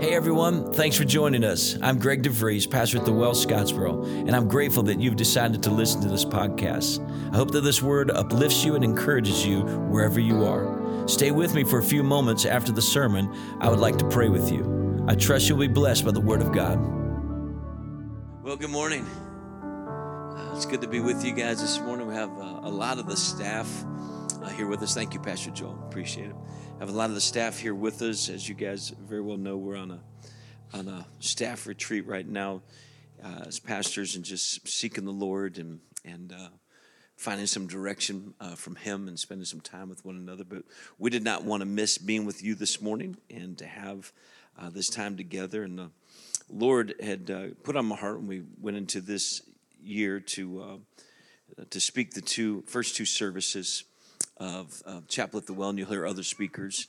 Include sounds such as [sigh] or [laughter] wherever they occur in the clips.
Hey everyone, thanks for joining us. I'm Greg DeVries, pastor at the Well Scottsboro, and I'm grateful that you've decided to listen to this podcast. I hope that this word uplifts you and encourages you wherever you are. Stay with me for a few moments after the sermon. I would like to pray with you. I trust you'll be blessed by the word of God. Well, good morning. Uh, it's good to be with you guys this morning. We have uh, a lot of the staff uh, here with us. Thank you, Pastor Joel. Appreciate it. Have a lot of the staff here with us. As you guys very well know, we're on a on a staff retreat right now uh, as pastors and just seeking the Lord and and uh, finding some direction uh, from Him and spending some time with one another. But we did not want to miss being with you this morning and to have uh, this time together. And the Lord had uh, put on my heart when we went into this year to uh, to speak the two first two services of, of Chapel at the Well, and you'll hear other speakers.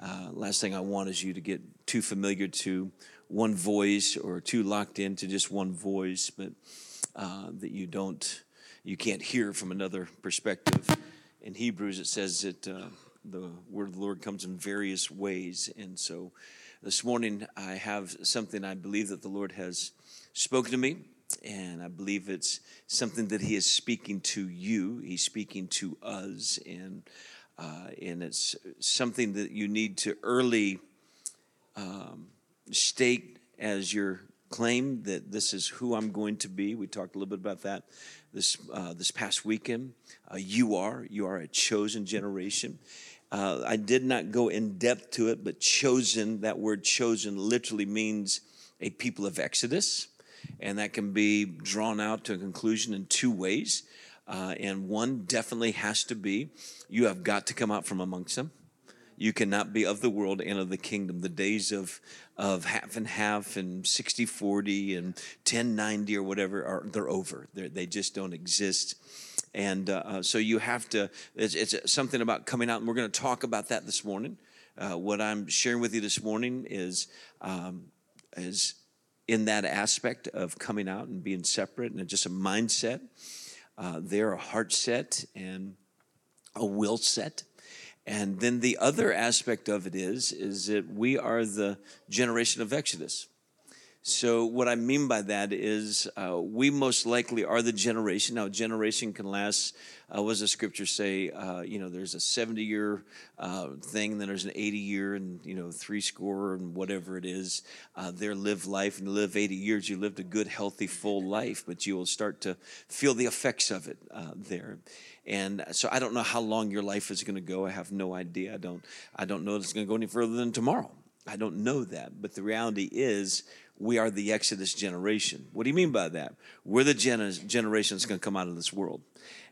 Uh, last thing I want is you to get too familiar to one voice or too locked into just one voice, but uh, that you don't, you can't hear from another perspective. In Hebrews, it says that uh, the word of the Lord comes in various ways, and so this morning I have something I believe that the Lord has spoken to me and I believe it's something that He is speaking to you. He's speaking to us, and uh, and it's something that you need to early um, state as your claim that this is who I'm going to be. We talked a little bit about that this uh, this past weekend. Uh, you are you are a chosen generation. Uh, I did not go in depth to it, but chosen. That word chosen literally means a people of Exodus and that can be drawn out to a conclusion in two ways. Uh, and one definitely has to be you have got to come out from amongst them. You cannot be of the world and of the kingdom. The days of, of half and half and 60 40 and 10 90 or whatever are they're over. They're, they just don't exist. And uh, uh, so you have to, it's, it's, something about coming out, and we're going to talk about that this morning. Uh, what I'm sharing with you this morning is, um, is in that aspect of coming out and being separate and just a mindset. Uh, they're a heart set and a will set. And then the other aspect of it is, is that we are the generation of Exodus. So, what I mean by that is, uh, we most likely are the generation. Now, generation can last, uh, what does the scripture say? Uh, you know, there's a 70 year uh, thing, then there's an 80 year, and, you know, three score and whatever it is. Uh, there, live life and live 80 years. You lived a good, healthy, full life, but you will start to feel the effects of it uh, there. And so, I don't know how long your life is going to go. I have no idea. I don't, I don't know if it's going to go any further than tomorrow. I don't know that. But the reality is, we are the Exodus generation. What do you mean by that? We're the gen- generation that's going to come out of this world.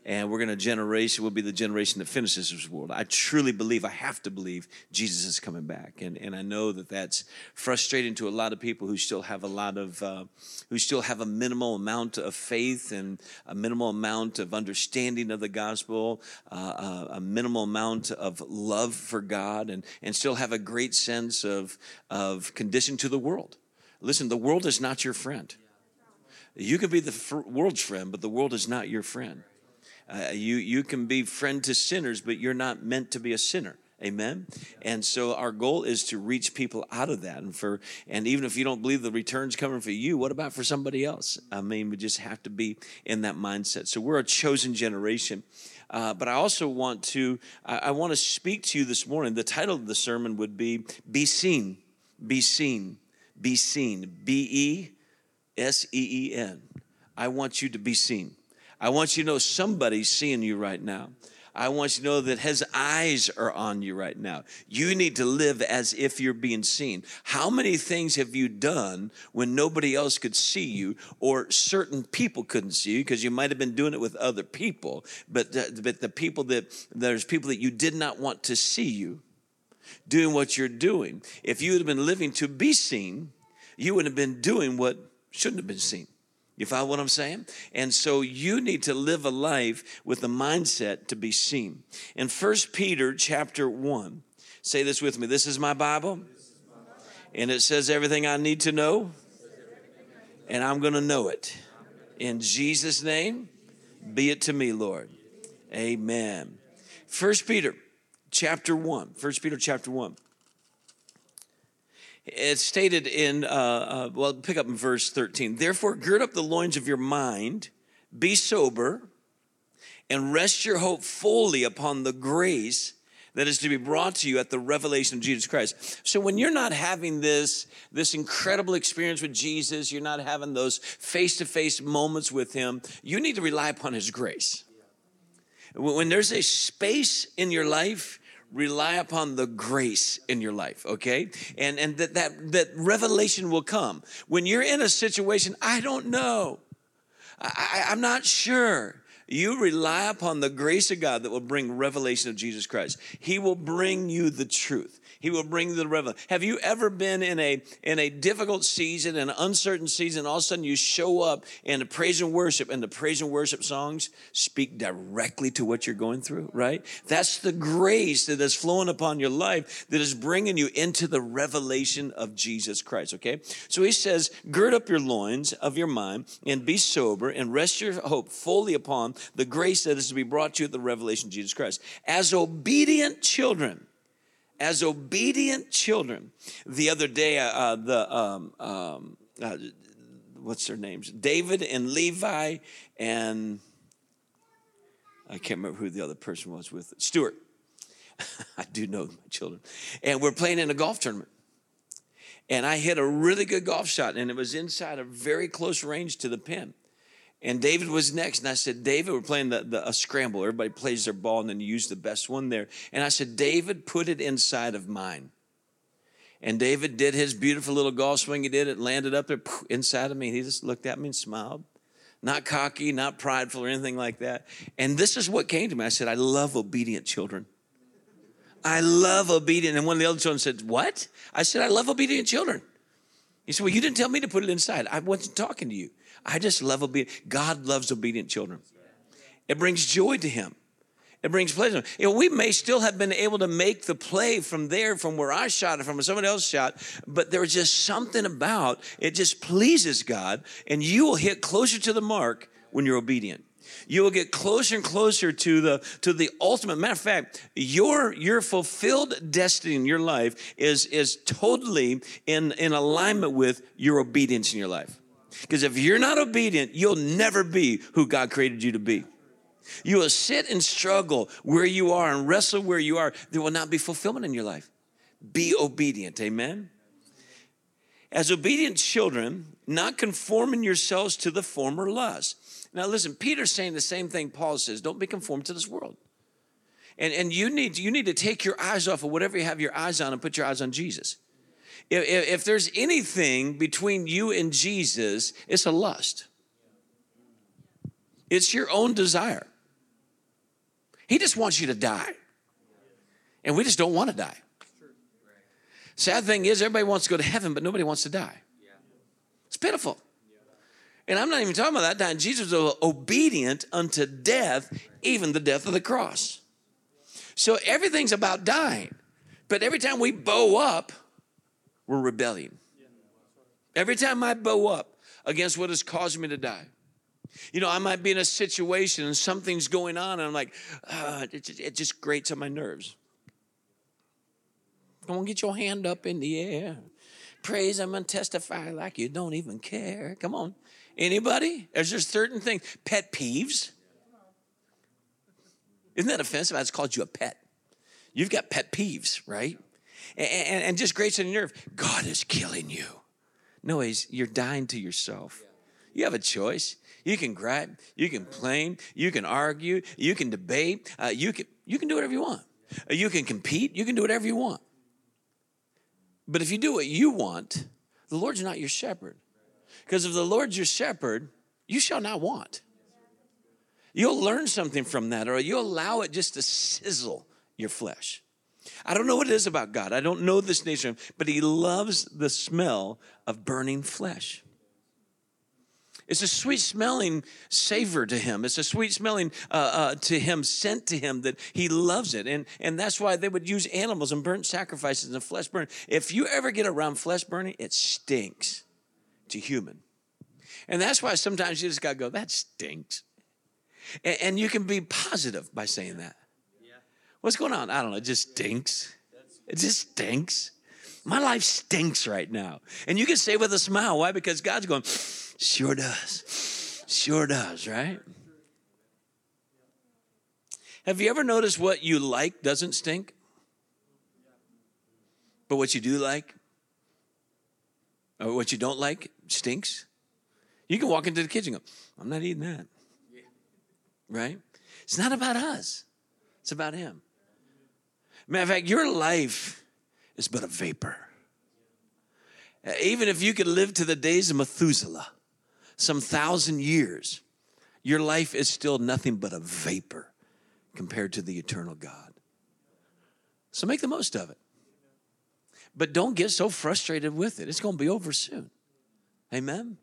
And we're going to generation, will be the generation that finishes this world. I truly believe, I have to believe, Jesus is coming back. And, and I know that that's frustrating to a lot of people who still have a lot of, uh, who still have a minimal amount of faith and a minimal amount of understanding of the gospel, uh, uh a minimal amount of love for God, and, and still have a great sense of, of condition to the world. Listen, the world is not your friend. You can be the fr- world's friend, but the world is not your friend. Uh, you, you can be friend to sinners, but you're not meant to be a sinner. Amen. And so our goal is to reach people out of that. And for and even if you don't believe the return's coming for you, what about for somebody else? I mean, we just have to be in that mindset. So we're a chosen generation. Uh, but I also want to I, I want to speak to you this morning. The title of the sermon would be "Be Seen." Be seen be seen. B E S E E N. I want you to be seen. I want you to know somebody's seeing you right now. I want you to know that his eyes are on you right now. You need to live as if you're being seen. How many things have you done when nobody else could see you or certain people couldn't see you because you might have been doing it with other people, but the, but the people that there's people that you did not want to see you doing what you're doing. If you had been living to be seen, you would have been doing what shouldn't have been seen. You follow what I'm saying? And so you need to live a life with the mindset to be seen. In First Peter chapter 1, say this with me. This is my Bible. And it says everything I need to know. And I'm going to know it. In Jesus' name, be it to me, Lord. Amen. First Peter chapter 1. First Peter chapter 1. it's stated in, uh, uh, well, pick up in verse 13. Therefore, gird up the loins of your mind, be sober, and rest your hope fully upon the grace that is to be brought to you at the revelation of Jesus Christ. So when you're not having this, this incredible experience with Jesus, you're not having those face to face moments with Him, you need to rely upon His grace. When there's a space in your life, rely upon the grace in your life okay and and that that that revelation will come when you're in a situation i don't know I, i'm not sure you rely upon the grace of God that will bring revelation of Jesus Christ. He will bring you the truth. He will bring the revelation. Have you ever been in a in a difficult season, an uncertain season, all of a sudden you show up in the praise and worship, and the praise and worship songs speak directly to what you're going through, right? That's the grace that is flowing upon your life that is bringing you into the revelation of Jesus Christ, okay? So he says, gird up your loins of your mind and be sober and rest your hope fully upon the grace that is to be brought to you at the revelation of Jesus Christ. As obedient children, as obedient children. The other day, uh, uh, the um, um, uh, what's their names? David and Levi, and I can't remember who the other person was with Stuart. [laughs] I do know my children, and we're playing in a golf tournament. And I hit a really good golf shot, and it was inside a very close range to the pin. And David was next. And I said, David, we're playing the, the, a scramble. Everybody plays their ball and then you use the best one there. And I said, David, put it inside of mine. And David did his beautiful little golf swing. He did it, landed up there inside of me. He just looked at me and smiled. Not cocky, not prideful or anything like that. And this is what came to me. I said, I love obedient children. I love obedient. And one of the other children said, What? I said, I love obedient children. He said, Well, you didn't tell me to put it inside. I wasn't talking to you. I just love obedience. God loves obedient children. It brings joy to him. It brings pleasure. You know, we may still have been able to make the play from there, from where I shot it, from where someone else shot, but there was just something about it just pleases God, and you will hit closer to the mark when you're obedient. You will get closer and closer to the to the ultimate. Matter of fact, your your fulfilled destiny in your life is is totally in in alignment with your obedience in your life. Because if you're not obedient, you'll never be who God created you to be. You will sit and struggle where you are and wrestle where you are. There will not be fulfillment in your life. Be obedient. Amen. As obedient children, not conforming yourselves to the former lust. Now, listen, Peter's saying the same thing Paul says don't be conformed to this world. And, and you, need, you need to take your eyes off of whatever you have your eyes on and put your eyes on Jesus. If, if there's anything between you and Jesus, it's a lust. It's your own desire. He just wants you to die. And we just don't want to die. Sad thing is, everybody wants to go to heaven, but nobody wants to die. It's pitiful. And I'm not even talking about that dying. Jesus was obedient unto death, even the death of the cross. So everything's about dying. But every time we bow up, we're rebelling. Every time I bow up against what has caused me to die, you know, I might be in a situation and something's going on, and I'm like, uh, it, it just grates on my nerves. Come on, get your hand up in the air. Praise I'm gonna testify like you don't even care. Come on. Anybody? There's just certain things. Pet peeves. Isn't that offensive? I just called you a pet. You've got pet peeves, right? And, and just grace and nerve. God is killing you. No, he's, you're dying to yourself. You have a choice. You can gripe, you can complain, you can argue, you can debate, uh, you can you can do whatever you want. Uh, you can compete, you can do whatever you want. But if you do what you want, the Lord's not your shepherd. Because if the Lord's your shepherd, you shall not want. You'll learn something from that, or you'll allow it just to sizzle your flesh. I don't know what it is about God. I don't know this nation, but He loves the smell of burning flesh. It's a sweet smelling savor to him. It's a sweet smelling uh, uh, to him, scent to him that he loves it. And, and that's why they would use animals and burnt sacrifices and flesh burning. If you ever get around flesh burning, it stinks to human. And that's why sometimes you just got to go, that stinks. And, and you can be positive by saying that. What's going on? I don't know. It just stinks. It just stinks. My life stinks right now. And you can say with a smile, why? Because God's going, sure does. Sure does, right? Have you ever noticed what you like doesn't stink? But what you do like, or what you don't like, stinks? You can walk into the kitchen and go, I'm not eating that. Right? It's not about us, it's about Him. Matter of fact, your life is but a vapor. Even if you could live to the days of Methuselah, some thousand years, your life is still nothing but a vapor compared to the eternal God. So make the most of it. But don't get so frustrated with it. It's going to be over soon. Amen.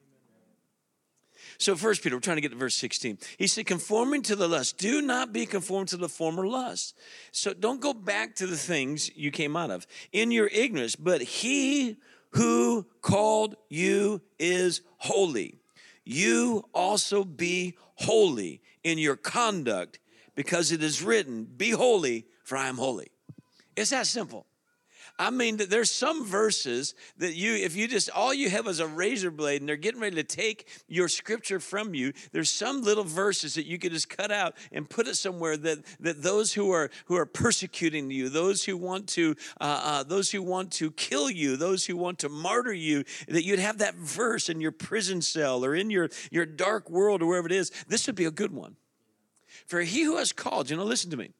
So, First Peter, we're trying to get to verse 16. He said, conforming to the lust. Do not be conformed to the former lust. So, don't go back to the things you came out of in your ignorance, but he who called you is holy. You also be holy in your conduct because it is written, Be holy, for I am holy. It's that simple. I mean, there's some verses that you, if you just, all you have is a razor blade and they're getting ready to take your scripture from you, there's some little verses that you could just cut out and put it somewhere that, that those who are, who are persecuting you, those who want to, uh, uh, those who want to kill you, those who want to martyr you, that you'd have that verse in your prison cell or in your, your dark world or wherever it is. This would be a good one. For he who has called, you know, listen to me.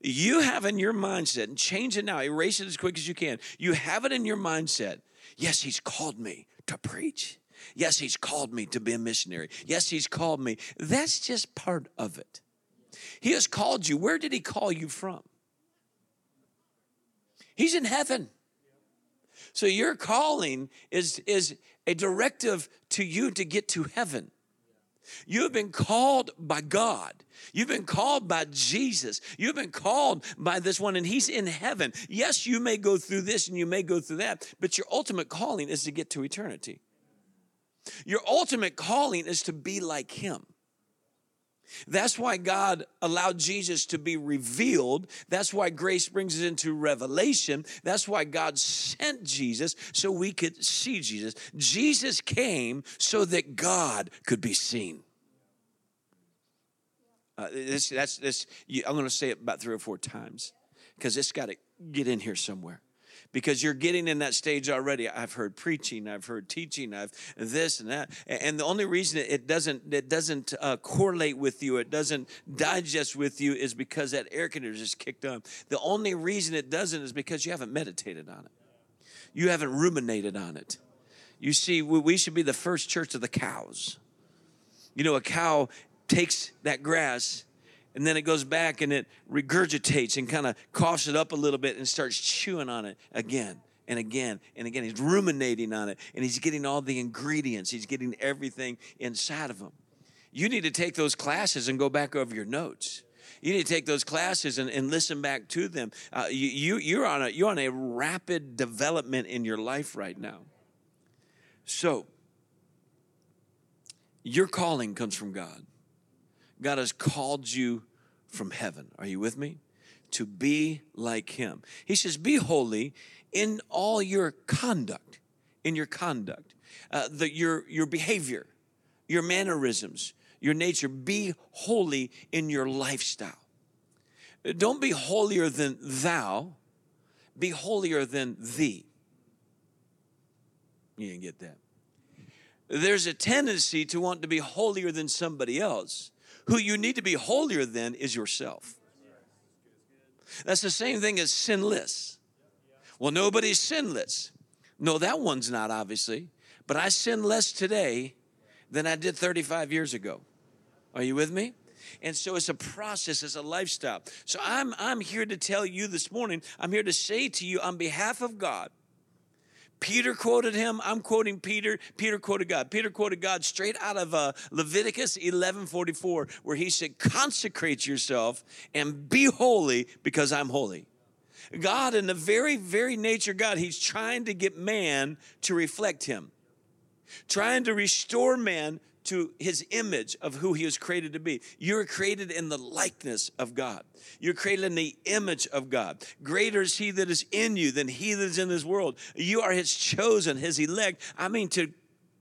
You have in your mindset, and change it now, erase it as quick as you can. You have it in your mindset. Yes, he's called me to preach. Yes, he's called me to be a missionary. Yes, he's called me. That's just part of it. He has called you. Where did he call you from? He's in heaven. So your calling is, is a directive to you to get to heaven. You have been called by God. You've been called by Jesus. You've been called by this one, and He's in heaven. Yes, you may go through this and you may go through that, but your ultimate calling is to get to eternity. Your ultimate calling is to be like Him. That's why God allowed Jesus to be revealed. That's why grace brings us into revelation. That's why God sent Jesus so we could see Jesus. Jesus came so that God could be seen. Uh, this, that's this. I'm going to say it about three or four times because it's got to get in here somewhere because you're getting in that stage already. I've heard preaching, I've heard teaching, I've this and that, and the only reason it doesn't it doesn't uh, correlate with you, it doesn't digest with you, is because that air conditioner is kicked on. The only reason it doesn't is because you haven't meditated on it, you haven't ruminated on it. You see, we should be the first church of the cows. You know, a cow takes that grass and then it goes back and it regurgitates and kind of coughs it up a little bit and starts chewing on it again and again and again. He's ruminating on it and he's getting all the ingredients, he's getting everything inside of him. You need to take those classes and go back over your notes. You need to take those classes and, and listen back to them. Uh, you, you, you're, on a, you're on a rapid development in your life right now. So, your calling comes from God. God has called you from heaven. Are you with me? To be like Him. He says, Be holy in all your conduct, in your conduct, uh, the, your, your behavior, your mannerisms, your nature. Be holy in your lifestyle. Don't be holier than thou, be holier than thee. You didn't get that. There's a tendency to want to be holier than somebody else who you need to be holier than is yourself. That's the same thing as sinless. Well, nobody's sinless. No, that one's not, obviously. But I sin less today than I did 35 years ago. Are you with me? And so it's a process, it's a lifestyle. So I'm, I'm here to tell you this morning, I'm here to say to you on behalf of God, Peter quoted him. I'm quoting Peter. Peter quoted God. Peter quoted God straight out of uh, Leviticus 11:44, where he said, "Consecrate yourself and be holy, because I'm holy." God, in the very, very nature of God, He's trying to get man to reflect Him, trying to restore man to his image of who he was created to be. You're created in the likeness of God. You're created in the image of God. Greater is he that is in you than he that is in this world. You are his chosen, his elect. I mean, to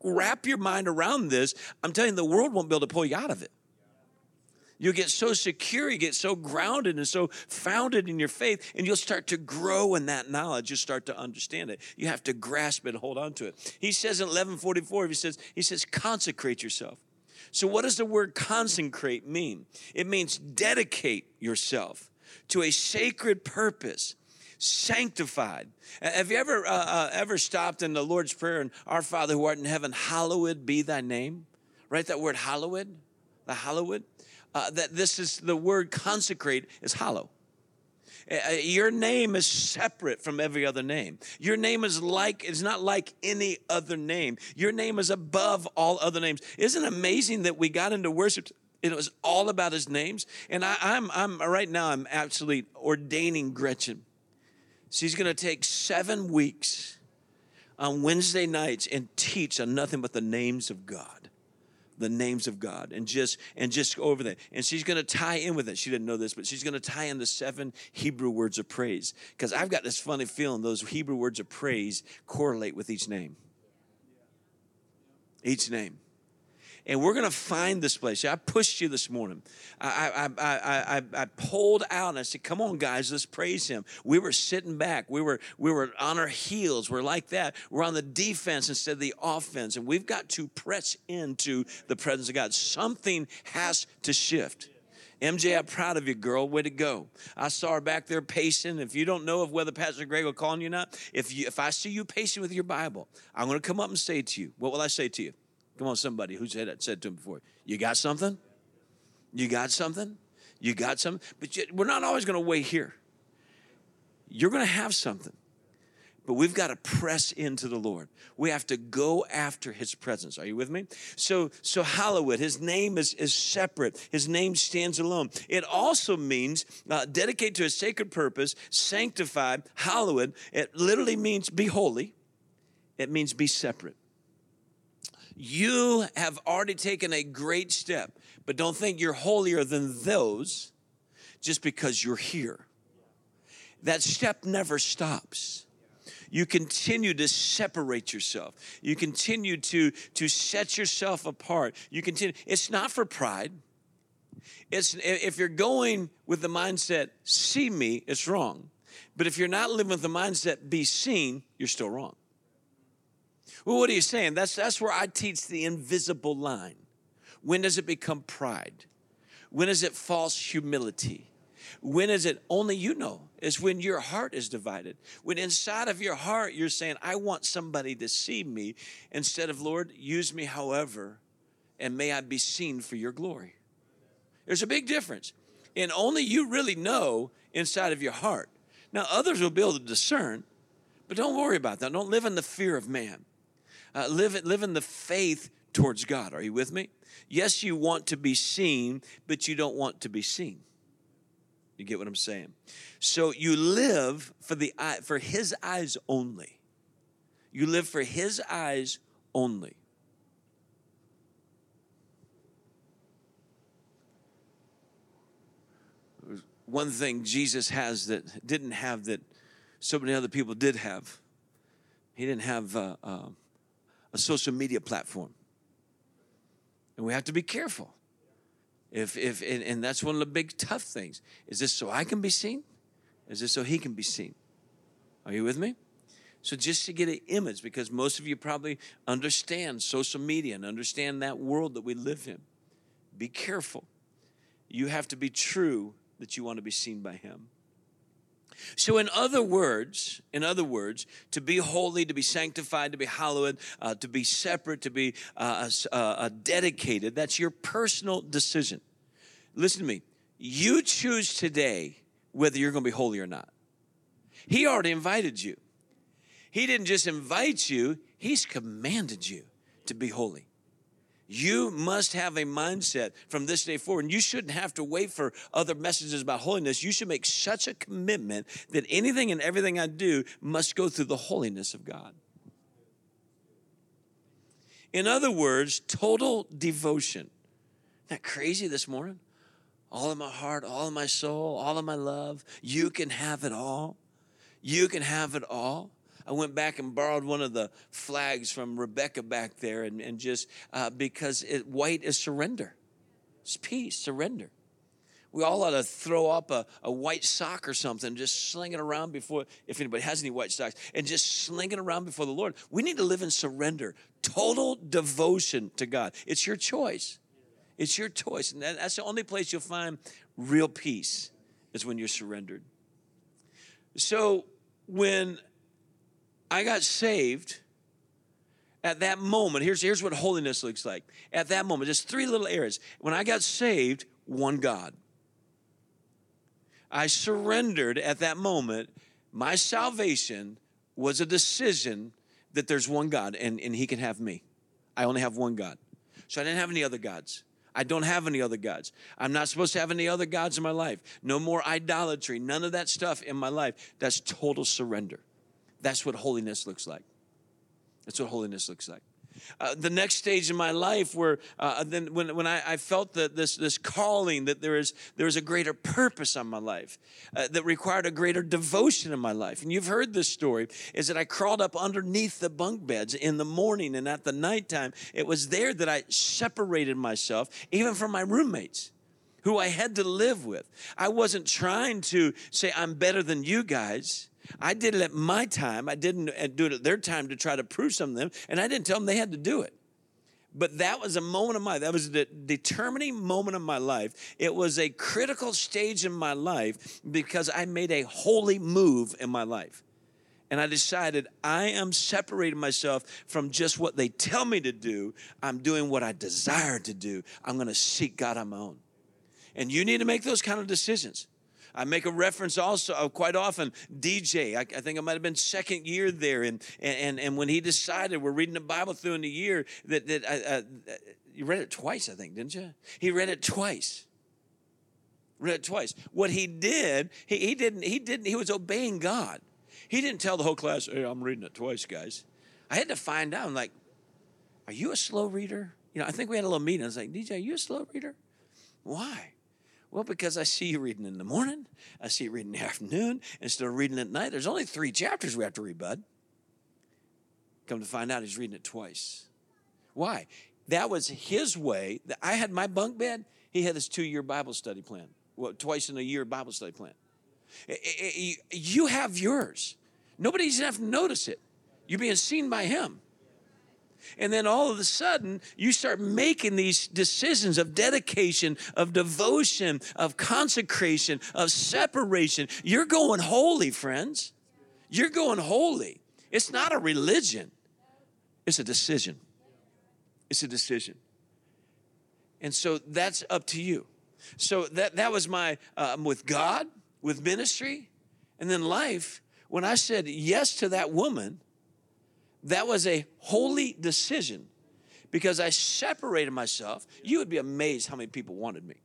wrap your mind around this, I'm telling you, the world won't be able to pull you out of it. You'll get so secure, you get so grounded and so founded in your faith, and you'll start to grow in that knowledge. You'll start to understand it. You have to grasp it and hold on to it. He says in 1144, he says, he says, consecrate yourself. So, what does the word consecrate mean? It means dedicate yourself to a sacred purpose sanctified. Have you ever uh, uh, ever stopped in the Lord's prayer and Our Father who art in heaven, hallowed be thy name? Right, that word hallowed, the hallowed uh, that this is the word consecrate is hollow. Uh, uh, your name is separate from every other name. Your name is like is not like any other name. Your name is above all other names. Isn't amazing that we got into worship? It was all about his names. And I, I'm I'm right now I'm absolutely ordaining Gretchen. She's going to take seven weeks on Wednesday nights and teach on nothing but the names of God the names of God and just and just go over that. And she's going to tie in with it. She didn't know this, but she's going to tie in the seven Hebrew words of praise because I've got this funny feeling those Hebrew words of praise correlate with each name. Each name and we're going to find this place. I pushed you this morning. I, I, I, I, I pulled out and I said, "Come on, guys, let's praise Him." We were sitting back. We were we were on our heels. We're like that. We're on the defense instead of the offense, and we've got to press into the presence of God. Something has to shift. MJ, I'm proud of you, girl. Way to go. I saw her back there pacing. If you don't know of whether Pastor Greg will call you or not, if you if I see you pacing with your Bible, I'm going to come up and say to you, what will I say to you? Come on, somebody who said said to him before. You got something? You got something? You got something? But we're not always going to wait here. You're going to have something. But we've got to press into the Lord. We have to go after his presence. Are you with me? So, so hallowed, his name is, is separate. His name stands alone. It also means uh, dedicate to a sacred purpose, sanctified, hallowed. It literally means be holy. It means be separate. You have already taken a great step, but don't think you're holier than those just because you're here. That step never stops. You continue to separate yourself. You continue to, to set yourself apart. You continue. It's not for pride. It's if you're going with the mindset, see me, it's wrong. But if you're not living with the mindset, be seen, you're still wrong. Well, what are you saying? That's, that's where I teach the invisible line. When does it become pride? When is it false humility? When is it only you know? Is when your heart is divided. When inside of your heart you're saying, I want somebody to see me, instead of, Lord, use me however, and may I be seen for your glory. There's a big difference. And only you really know inside of your heart. Now, others will be able to discern, but don't worry about that. Don't live in the fear of man. Uh, live, live in the faith towards God. Are you with me? Yes, you want to be seen, but you don't want to be seen. You get what I'm saying? So you live for the eye, for his eyes only. You live for his eyes only. One thing Jesus has that didn't have that so many other people did have. He didn't have uh, uh, a social media platform. And we have to be careful. If, if, and, and that's one of the big tough things. Is this so I can be seen? Is this so he can be seen? Are you with me? So just to get an image, because most of you probably understand social media and understand that world that we live in. Be careful. You have to be true that you want to be seen by him. So, in other words, in other words, to be holy, to be sanctified, to be hallowed, uh, to be separate, to be uh, uh, uh, dedicated, that's your personal decision. Listen to me. You choose today whether you're going to be holy or not. He already invited you. He didn't just invite you, He's commanded you to be holy. You must have a mindset from this day forward. And you shouldn't have to wait for other messages about holiness. You should make such a commitment that anything and everything I do must go through the holiness of God. In other words, total devotion. Isn't that crazy this morning? All of my heart, all of my soul, all of my love. You can have it all. You can have it all. I went back and borrowed one of the flags from Rebecca back there, and, and just uh, because it, white is surrender, it's peace, surrender. We all ought to throw up a, a white sock or something, just sling it around before, if anybody has any white socks, and just sling it around before the Lord. We need to live in surrender, total devotion to God. It's your choice. It's your choice. And that's the only place you'll find real peace is when you're surrendered. So when I got saved, at that moment, here's, here's what holiness looks like. At that moment, just three little areas. When I got saved, one God. I surrendered at that moment. My salvation was a decision that there's one God and, and He can have me. I only have one God. So I didn't have any other gods. I don't have any other gods. I'm not supposed to have any other gods in my life. No more idolatry, none of that stuff in my life. That's total surrender. That's what holiness looks like. That's what holiness looks like. Uh, the next stage in my life where uh, then when, when I, I felt that this, this calling that there is, there is a greater purpose on my life uh, that required a greater devotion in my life and you've heard this story is that i crawled up underneath the bunk beds in the morning and at the nighttime it was there that i separated myself even from my roommates who i had to live with i wasn't trying to say i'm better than you guys I did it at my time. I didn't uh, do it at their time to try to prove something to them, and I didn't tell them they had to do it. But that was a moment of my that was the determining moment of my life. It was a critical stage in my life because I made a holy move in my life. And I decided I am separating myself from just what they tell me to do. I'm doing what I desire to do. I'm going to seek God on my own. And you need to make those kind of decisions. I make a reference also uh, quite often, DJ. I, I think I might have been second year there. And, and, and when he decided, we're reading the Bible through in the year, that, that uh, uh, you read it twice, I think, didn't you? He read it twice. Read it twice. What he did, he, he didn't, he didn't, he was obeying God. He didn't tell the whole class, hey, I'm reading it twice, guys. I had to find out, I'm like, are you a slow reader? You know, I think we had a little meeting. I was like, DJ, are you a slow reader? Why? Well, because I see you reading in the morning, I see you reading in the afternoon, instead of reading at night. There's only three chapters we have to read, bud. Come to find out, he's reading it twice. Why? That was his way. I had my bunk bed. He had his two-year Bible study plan. Well, twice in a year Bible study plan. You have yours. Nobody's gonna have to notice it. You're being seen by him. And then all of a sudden, you start making these decisions of dedication, of devotion, of consecration, of separation. You're going holy, friends. You're going holy. It's not a religion, it's a decision. It's a decision. And so that's up to you. So that, that was my, uh, with God, with ministry, and then life. When I said yes to that woman, that was a holy decision because I separated myself. You would be amazed how many people wanted me.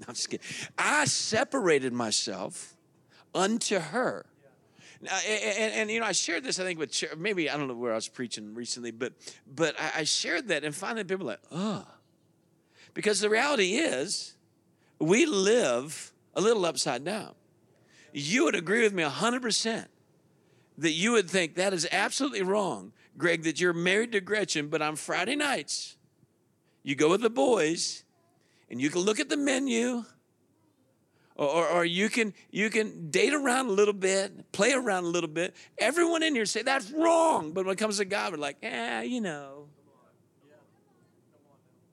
No, [laughs] I'm just kidding. I separated myself unto her. Now, and, and, and, you know, I shared this, I think, with maybe I don't know where I was preaching recently, but but I, I shared that, and finally people were like, oh, because the reality is, we live a little upside down. You would agree with me hundred percent that you would think that is absolutely wrong, Greg, that you're married to Gretchen, but on Friday nights, you go with the boys and you can look at the menu. Or, or, you can you can date around a little bit, play around a little bit. Everyone in here say that's wrong, but when it comes to God, we're like, yeah, you know,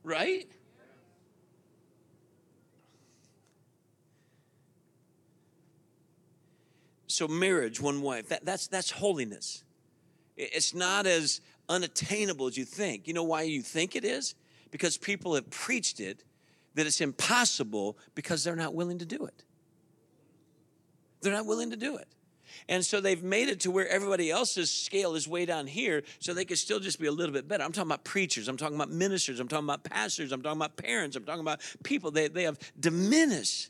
right? So marriage, one wife, that, that's that's holiness. It's not as unattainable as you think. You know why you think it is? Because people have preached it that it's impossible because they're not willing to do it. They're not willing to do it. And so they've made it to where everybody else's scale is way down here, so they could still just be a little bit better. I'm talking about preachers, I'm talking about ministers, I'm talking about pastors, I'm talking about parents, I'm talking about people. They, they have diminished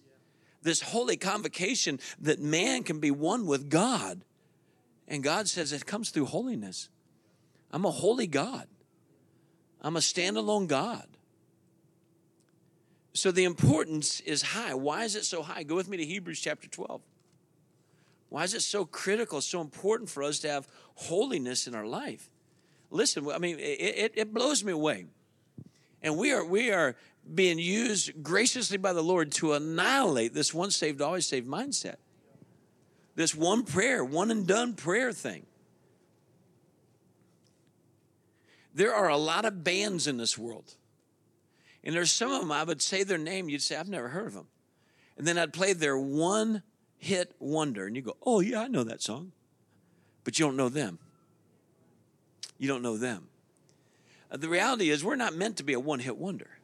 this holy convocation that man can be one with God. And God says it comes through holiness. I'm a holy God. I'm a standalone God. So the importance is high. Why is it so high? Go with me to Hebrews chapter 12. Why is it so critical, so important for us to have holiness in our life? Listen, I mean, it, it, blows me away. And we are, we are being used graciously by the Lord to annihilate this once saved, always saved mindset. This one prayer, one and done prayer thing. There are a lot of bands in this world. And there's some of them, I would say their name, you'd say, I've never heard of them. And then I'd play their one hit wonder, and you go, Oh, yeah, I know that song. But you don't know them. You don't know them. Uh, the reality is, we're not meant to be a one hit wonder.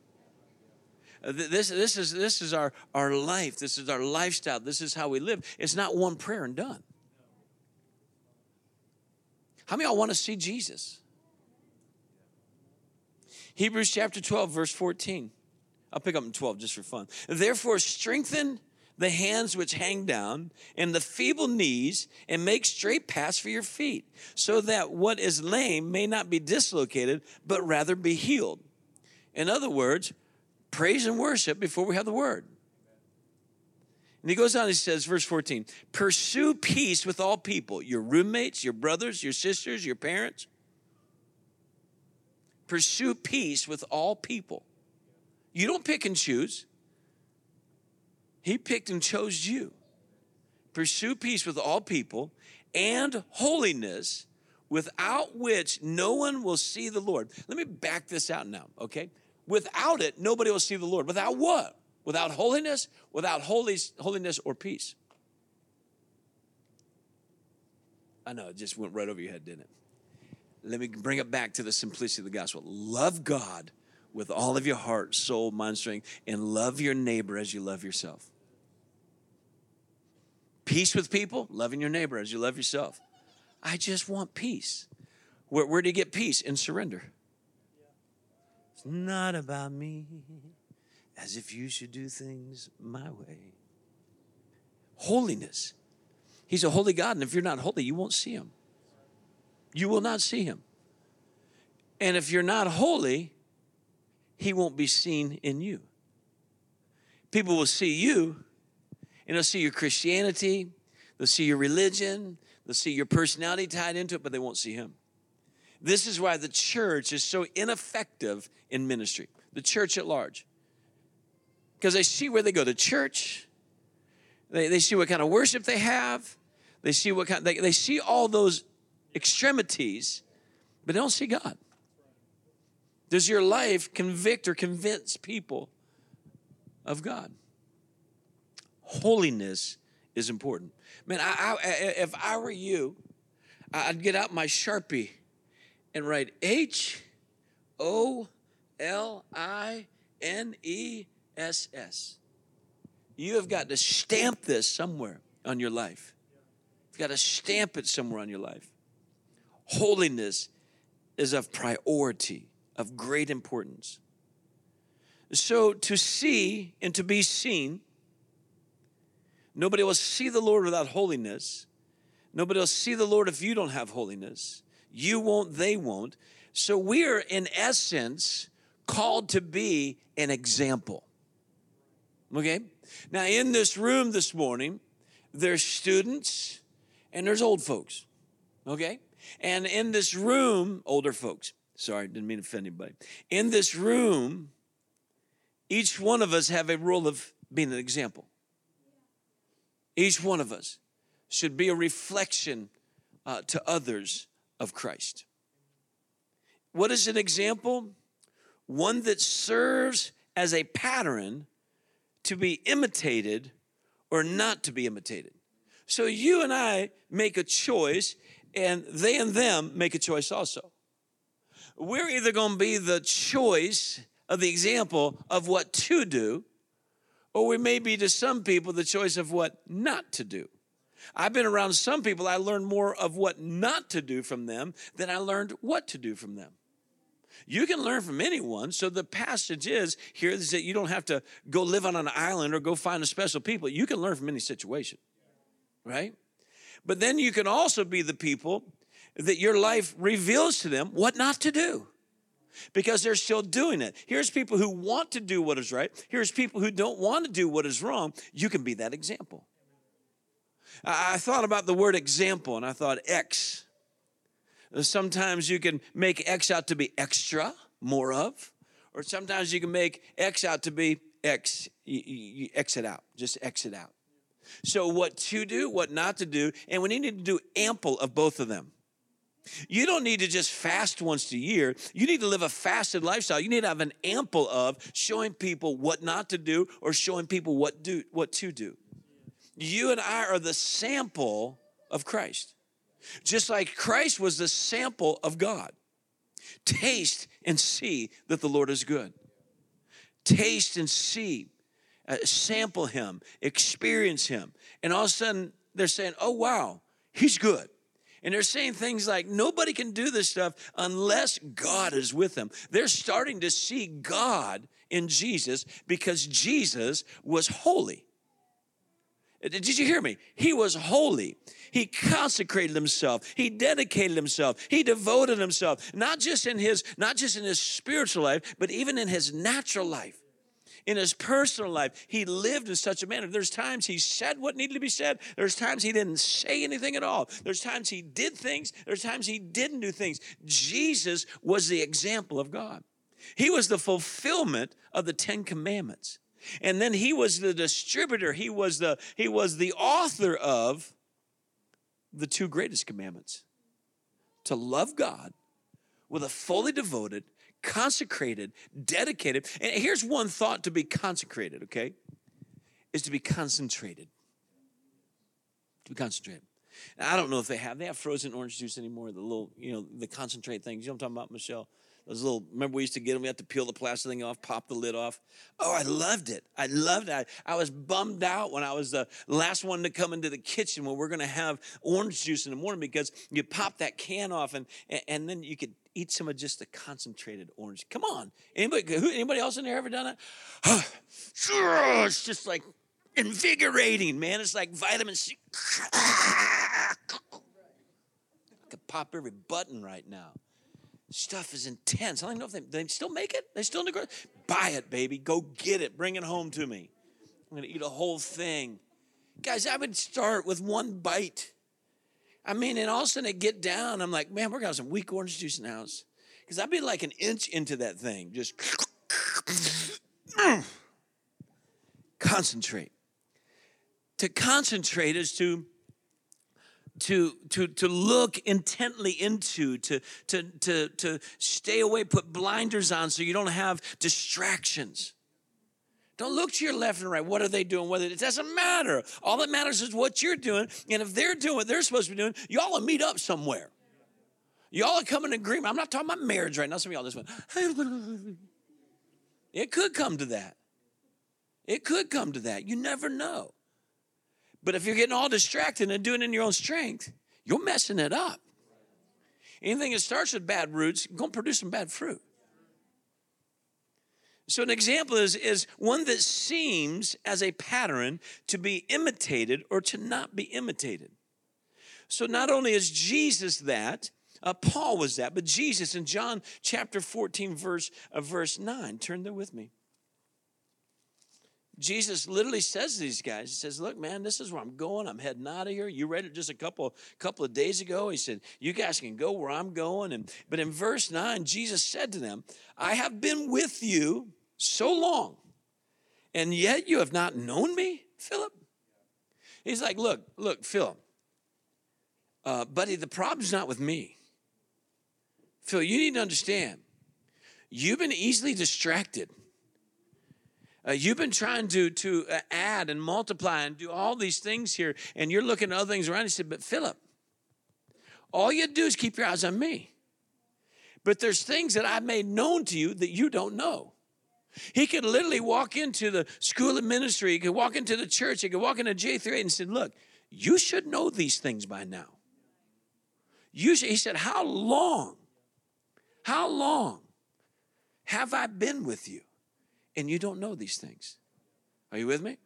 This, this, is, this is our, our life. This is our lifestyle. This is how we live. It's not one prayer and done. How many of y'all want to see Jesus? Hebrews chapter 12, verse 14. I'll pick up in 12 just for fun. Therefore, strengthen the hands which hang down and the feeble knees and make straight paths for your feet so that what is lame may not be dislocated but rather be healed in other words praise and worship before we have the word and he goes on he says verse 14 pursue peace with all people your roommates your brothers your sisters your parents Pursue peace with all people. You don't pick and choose. He picked and chose you. Pursue peace with all people and holiness, without which no one will see the Lord. Let me back this out now, okay? Without it, nobody will see the Lord. Without what? Without holiness, without holiness or peace. I know, it just went right over your head, didn't it? let me bring it back to the simplicity of the gospel. Love God with all of your heart, soul, mind, strength, and love your neighbor as you love yourself. Peace with people, loving your neighbor as you love yourself. I just want peace. Where, where do you get peace? In surrender. It's not about me, as if you should do things my way. Holiness. He's a holy God, and if you're not holy, you won't see him you will not see him. And if you're not holy, he won't be seen in you. People will see you and they'll see your Christianity, they'll see your religion, they'll see your personality tied into it, but they won't see him. This is why the church is so ineffective in ministry, the church at large. Because they see where they go to church, they, they see what kind of worship they have, they see what kind, they, they see all those extremities, but they don't see God. Does your life convict or convince people of God? Holiness is important. Man, I, I, if I were you, I'd get out my Sharpie and write H O L I N E S S. You have got to stamp this somewhere on your life. You've got to stamp it somewhere on your life holiness is of priority, of great importance. So to see and to be seen, nobody will see the Lord without holiness. Nobody will see the Lord if you don't have holiness. You won't, they won't. So we are, in essence, called to be an example. Okay? Now, in this room this morning, there's students and there's old folks. Okay? And in this room, older folks, sorry, didn't mean to offend anybody. In this room, each one of us have a role of being an example. Each one of us should be a reflection uh, to others of Christ. What is an example? One that serves as a pattern to be imitated or not to be imitated. So you and I make a choice and they and them make a choice also. We're either going to be the choice of the example of what to do, or we may be to some people the choice of what not to do. I've been around some people, I learned more of what not to do from them than I learned what to do from them. You can learn from anyone. So the passage is here is that you don't have to go live on an island or go find a special people. You can learn from any situation, right? But then you can also be the people that your life reveals to them what not to do. because they're still doing it. Here's people who want to do what is right. Here's people who don't want to do what is wrong. You can be that example. I thought about the word example and I thought X. Sometimes you can make X out to be extra, more of, or sometimes you can make X out to be X, you, exit out, just exit out. So, what to do, what not to do, and we need to do ample of both of them. You don't need to just fast once a year. You need to live a fasted lifestyle. You need to have an ample of showing people what not to do or showing people what do what to do. You and I are the sample of Christ. Just like Christ was the sample of God. Taste and see that the Lord is good. Taste and see, uh, sample Him, experience Him. And all of a sudden, they're saying, oh, wow, He's good. And they're saying things like, nobody can do this stuff unless God is with them. They're starting to see God in Jesus because Jesus was holy. Did you hear me? He was holy. He consecrated himself. He dedicated himself. He devoted himself, not just in his, not just in his spiritual life, but even in his natural life. In his personal life, he lived in such a manner. There's times he said what needed to be said. There's times he didn't say anything at all. There's times he did things. There's times he didn't do things. Jesus was the example of God. He was the fulfillment of the Ten Commandments. And then he was the distributor. He was the, he was the author of the two greatest commandments to love God with a fully devoted, consecrated, dedicated. And here's one thought to be consecrated, okay? Is to be concentrated. To be concentrated. Now, I don't know if they have. They have frozen orange juice anymore. The little, you know, the concentrate things. You know what I'm talking about, Michelle? Those little, remember we used to get them, we had to peel the plastic thing off, pop the lid off. Oh, I loved it. I loved it. I, I was bummed out when I was the last one to come into the kitchen when we're going to have orange juice in the morning because you pop that can off and, and, and then you could eat some of just the concentrated orange. Come on. Anybody, who, anybody else in there ever done it? [sighs] it's just like invigorating, man. It's like vitamin C. [sighs] I could pop every button right now. Stuff is intense. I don't know if they, they still make it. They still in the grocery. Buy it, baby. Go get it. Bring it home to me. I'm to eat a whole thing. Guys, I would start with one bite. I mean, and all of a sudden I get down. I'm like, man, we're to have some weak orange juice in the house. Because I'd be like an inch into that thing. Just [sniffs] [sniffs] concentrate. To concentrate is to to, to, to look intently into, to, to, to, to stay away, put blinders on so you don't have distractions. Don't look to your left and right. What are they doing? Whether it doesn't matter. All that matters is what you're doing. And if they're doing what they're supposed to be doing, y'all will meet up somewhere. Y'all are coming in agreement. I'm not talking about marriage right now. Some of y'all just went, [laughs] it could come to that. It could come to that. You never know. But if you're getting all distracted and doing it in your own strength, you're messing it up. Anything that starts with bad roots, going to produce some bad fruit. So, an example is, is one that seems as a pattern to be imitated or to not be imitated. So, not only is Jesus that, uh, Paul was that, but Jesus in John chapter 14, verse, uh, verse 9. Turn there with me. Jesus literally says to these guys, he says, Look, man, this is where I'm going. I'm heading out of here. You read it just a couple, couple of days ago. He said, You guys can go where I'm going. And but in verse 9, Jesus said to them, I have been with you so long, and yet you have not known me, Philip. He's like, Look, look, Philip, uh, buddy, the problem's not with me. Phil, you need to understand, you've been easily distracted uh, you've been trying to, to uh, add and multiply and do all these things here, and you're looking at other things around. He said, But Philip, all you do is keep your eyes on me. But there's things that I've made known to you that you don't know. He could literally walk into the school of ministry, he could walk into the church, he could walk into J3 and said, Look, you should know these things by now. You should, he said, How long? How long have I been with you? And you don't know these things. Are you with me?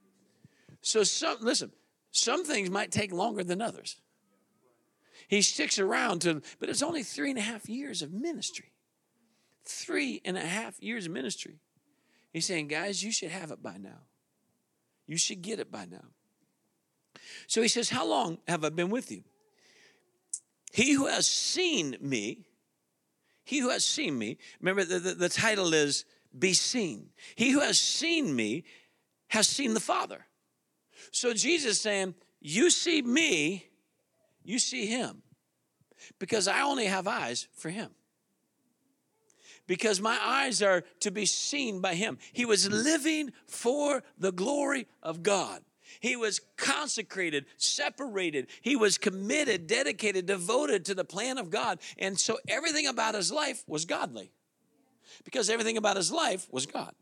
So some listen, some things might take longer than others. He sticks around to, but it's only three and a half years of ministry. three and a half years of ministry. He's saying, guys, you should have it by now. You should get it by now. So he says, How long have I been with you? He who has seen me, he who has seen me, remember the, the, the title is Be Seen. He who has seen me has seen the Father. So Jesus saying, You see me, you see him. Because I only have eyes for him. Because my eyes are to be seen by him. He was living for the glory of God. He was consecrated, separated. He was committed, dedicated, devoted to the plan of God. And so everything about his life was godly because everything about his life was God.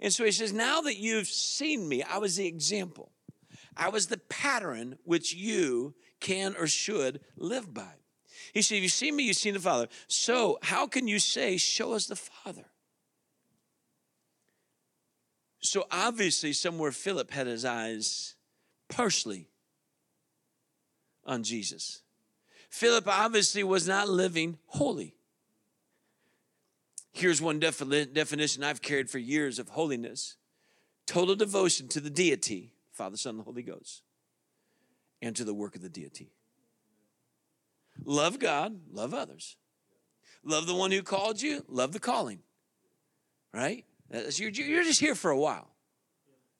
And so he says, Now that you've seen me, I was the example, I was the pattern which you can or should live by. He said, If you see me, you've seen the Father. So how can you say, Show us the Father? So obviously, somewhere Philip had his eyes partially on Jesus. Philip obviously was not living holy. Here's one defi- definition I've carried for years of holiness total devotion to the deity, Father, Son, and the Holy Ghost, and to the work of the deity. Love God, love others. Love the one who called you, love the calling. Right? You're just here for a while.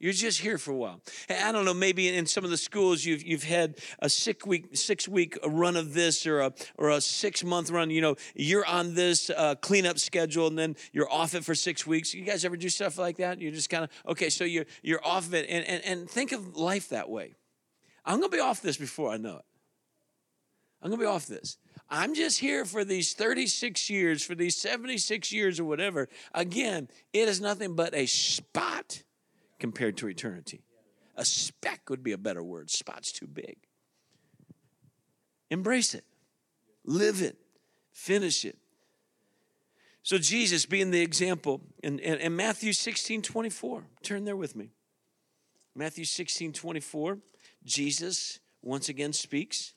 You're just here for a while. I don't know, maybe in some of the schools you've, you've had a six week, six week run of this or a, or a six month run. You know, you're on this uh, cleanup schedule and then you're off it for six weeks. You guys ever do stuff like that? You're just kind of, okay, so you're, you're off of it. And, and, and think of life that way. I'm going to be off this before I know it. I'm going to be off this. I'm just here for these 36 years, for these 76 years or whatever. Again, it is nothing but a spot compared to eternity. A speck would be a better word. Spot's too big. Embrace it, live it, finish it. So, Jesus being the example, in, in, in Matthew 16 24, turn there with me. Matthew 16 24, Jesus once again speaks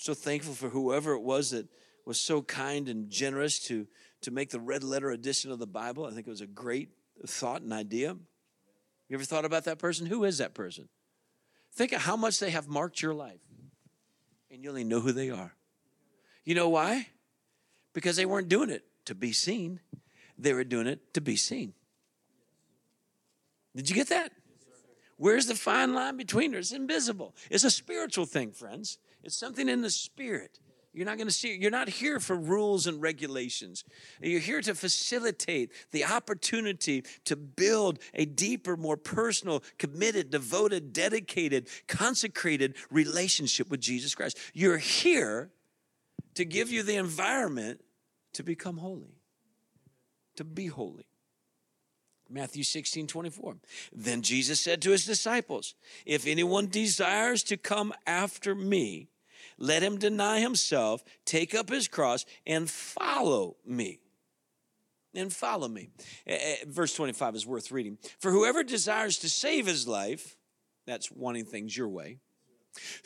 so thankful for whoever it was that was so kind and generous to, to make the red letter edition of the Bible. I think it was a great thought and idea. You ever thought about that person? Who is that person? Think of how much they have marked your life, and you only know who they are. You know why? Because they weren't doing it to be seen, they were doing it to be seen. Did you get that? Where's the fine line between us? It's invisible. It's a spiritual thing, friends. It's something in the spirit. You're not going to see, you're not here for rules and regulations. You're here to facilitate the opportunity to build a deeper, more personal, committed, devoted, dedicated, consecrated relationship with Jesus Christ. You're here to give you the environment to become holy, to be holy. Matthew 16, 24. Then Jesus said to his disciples, If anyone desires to come after me, let him deny himself, take up his cross, and follow me. And follow me. Verse 25 is worth reading. For whoever desires to save his life, that's wanting things your way.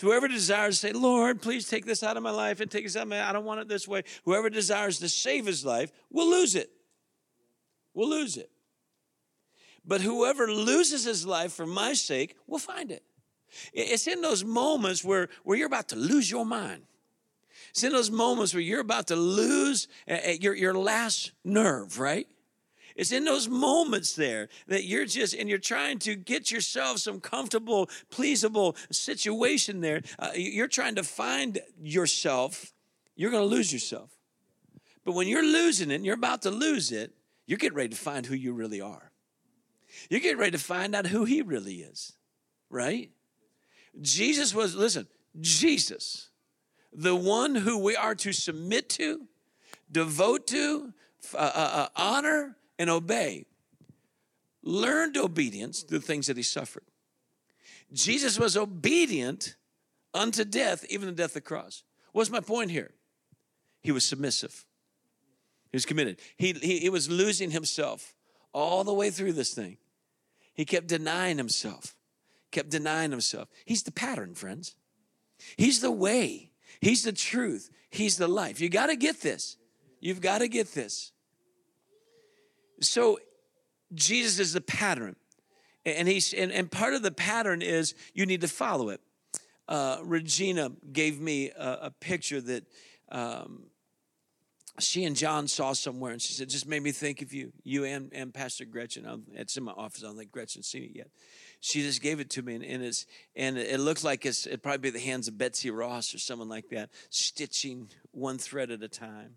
Whoever desires to say, Lord, please take this out of my life and take this out of my I don't want it this way. Whoever desires to save his life will lose it. Will lose it. But whoever loses his life for my sake will find it. It's in those moments where, where you're about to lose your mind. It's in those moments where you're about to lose uh, uh, your, your last nerve, right? It's in those moments there that you're just, and you're trying to get yourself some comfortable, pleasable situation there. Uh, you're trying to find yourself. You're going to lose yourself. But when you're losing it and you're about to lose it, you're getting ready to find who you really are. You're getting ready to find out who he really is, right? Jesus was, listen, Jesus, the one who we are to submit to, devote to, uh, uh, uh, honor, and obey, learned obedience through the things that he suffered. Jesus was obedient unto death, even the death of the cross. What's my point here? He was submissive. He was committed. He, he, he was losing himself all the way through this thing. He kept denying himself kept denying himself. He's the pattern, friends. He's the way. He's the truth. He's the life. You got to get this. You've got to get this. So Jesus is the pattern. And he's and, and part of the pattern is you need to follow it. Uh, Regina gave me a, a picture that um, she and John saw somewhere, and she said, "Just made me think of you, you and, and Pastor Gretchen." I'm, it's in my office. I don't think Gretchen's seen it yet. She just gave it to me, and, and it's and it looks like it's it probably the hands of Betsy Ross or someone like that, stitching one thread at a time,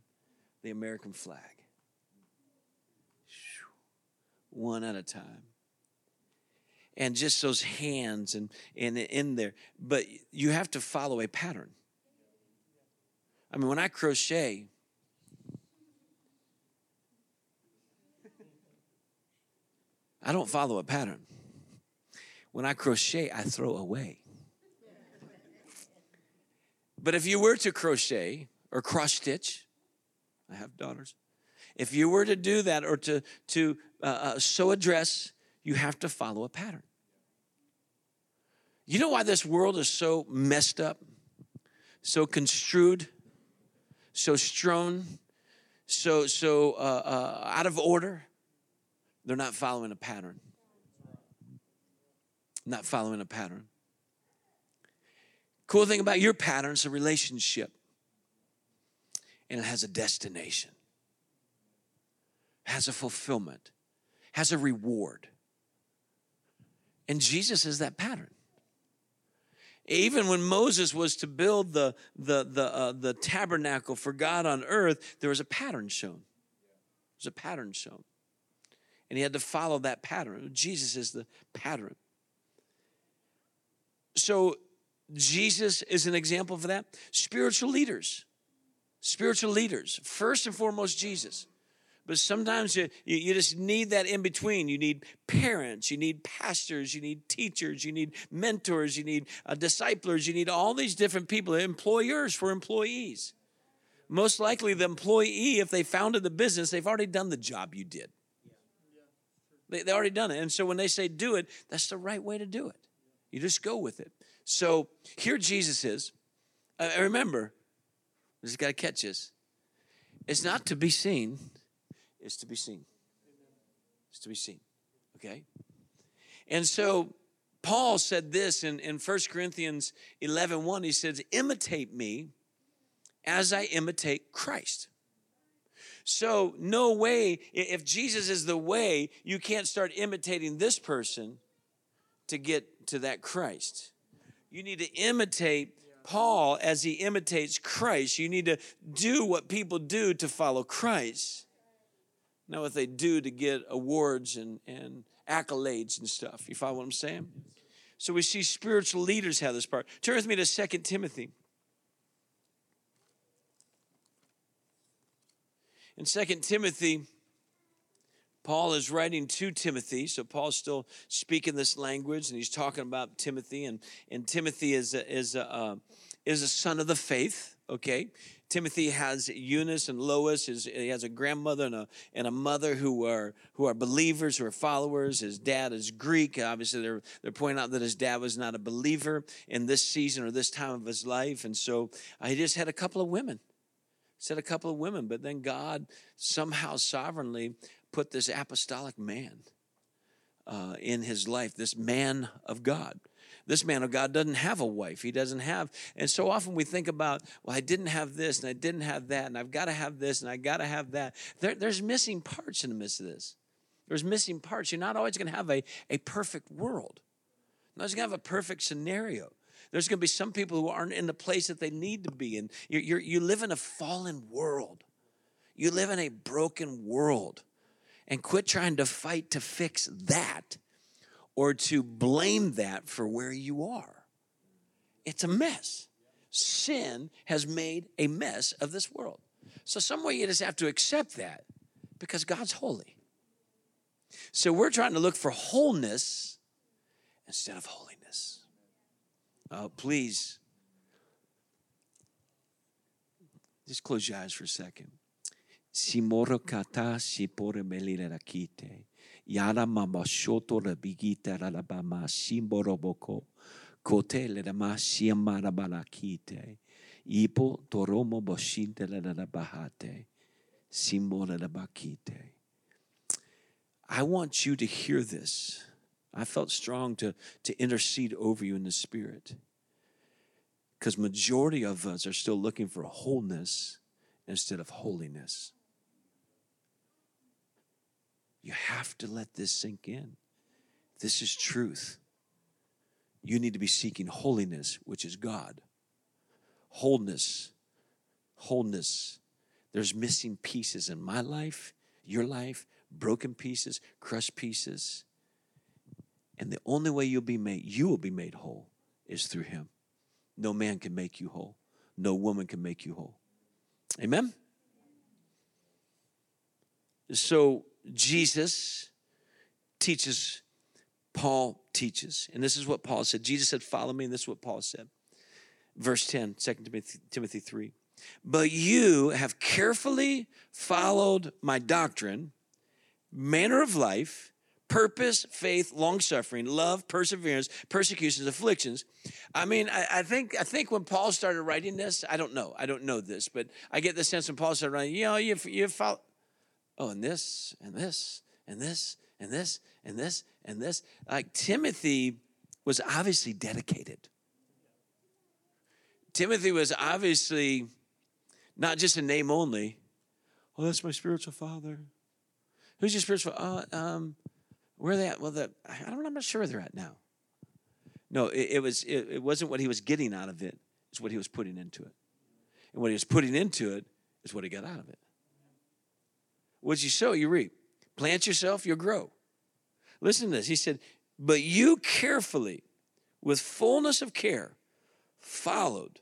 the American flag, one at a time and just those hands and, and in there. But you have to follow a pattern. I mean, when I crochet, I don't follow a pattern. When I crochet, I throw away. But if you were to crochet or cross stitch, I have daughters. If you were to do that or to, to uh, uh, sew a dress, you have to follow a pattern. You know why this world is so messed up, so construed, so strewn, so so uh, uh, out of order? They're not following a pattern. Not following a pattern. Cool thing about your pattern is a relationship, and it has a destination, has a fulfillment, has a reward. And Jesus is that pattern. Even when Moses was to build the, the, the, uh, the tabernacle for God on earth, there was a pattern shown. There's a pattern shown. And he had to follow that pattern. Jesus is the pattern. So, Jesus is an example for that. Spiritual leaders, spiritual leaders, first and foremost, Jesus. But sometimes you, you just need that in between. You need parents, you need pastors, you need teachers, you need mentors, you need uh, disciplers, you need all these different people, employers for employees. Most likely, the employee, if they founded the business, they've already done the job you did. They, they already done it. And so when they say do it, that's the right way to do it. You just go with it. So here Jesus is. Uh, remember, we just got to catch this. It's not to be seen, it's to be seen. It's to be seen. Okay? And so Paul said this in, in 1 Corinthians 11 1. He says, Imitate me as I imitate Christ. So, no way, if Jesus is the way, you can't start imitating this person to get to that Christ. You need to imitate Paul as he imitates Christ. You need to do what people do to follow Christ not what they do to get awards and, and accolades and stuff. You follow what I'm saying? So we see spiritual leaders have this part. Turn with me to Second Timothy. In Second Timothy, Paul is writing to Timothy, so Paul's still speaking this language, and he's talking about Timothy, and, and Timothy is a, is a, uh, is a son of the faith. Okay, Timothy has Eunice and Lois. His, he has a grandmother and a, and a mother who are who are believers, who are followers. His dad is Greek. Obviously, they're they're pointing out that his dad was not a believer in this season or this time of his life, and so he just had a couple of women. Said a couple of women, but then God somehow sovereignly put this apostolic man uh, in his life, this man of God. This man of God doesn't have a wife. He doesn't have. And so often we think about, well, I didn't have this and I didn't have that and I've got to have this and I got to have that. There, there's missing parts in the midst of this. There's missing parts. You're not always going to have a, a perfect world. You're not always going to have a perfect scenario. There's going to be some people who aren't in the place that they need to be. You you you live in a fallen world. You live in a broken world. And quit trying to fight to fix that or to blame that for where you are. It's a mess. Sin has made a mess of this world. So, some way you just have to accept that because God's holy. So, we're trying to look for wholeness instead of holiness. Oh, please. Just close your eyes for a second. Rakite. Yara mama shoto. Kote. Ipo toromo boshinte. I want you to hear this. I felt strong to, to intercede over you in the spirit. Because majority of us are still looking for wholeness instead of holiness. You have to let this sink in. This is truth. You need to be seeking holiness, which is God. Wholeness. Wholeness. There's missing pieces in my life, your life, broken pieces, crushed pieces. And the only way you'll be made, you will be made whole, is through Him. No man can make you whole. No woman can make you whole. Amen? So Jesus teaches, Paul teaches. And this is what Paul said. Jesus said, Follow me, and this is what Paul said. Verse 10, 2 Timothy, Timothy 3. But you have carefully followed my doctrine, manner of life, purpose, faith, long suffering, love, perseverance, persecutions, afflictions. I mean, I, I, think I think when Paul started writing this, I don't know, I don't know this, but I get the sense when Paul started writing, you know, you you follow, oh, and this and this and this and this and this and this. Like Timothy was obviously dedicated. Timothy was obviously not just a name only. Oh, that's my spiritual father. Who's your spiritual? Uh, um, where are they at? Well, the, I don't. I'm not sure where they're at now. No, it, it was. It, it, wasn't what he was getting out of it. It's what he was putting into it, and what he was putting into it is what he got out of it. What you sow, you reap. Plant yourself, you'll grow. Listen to this. He said, "But you carefully, with fullness of care, followed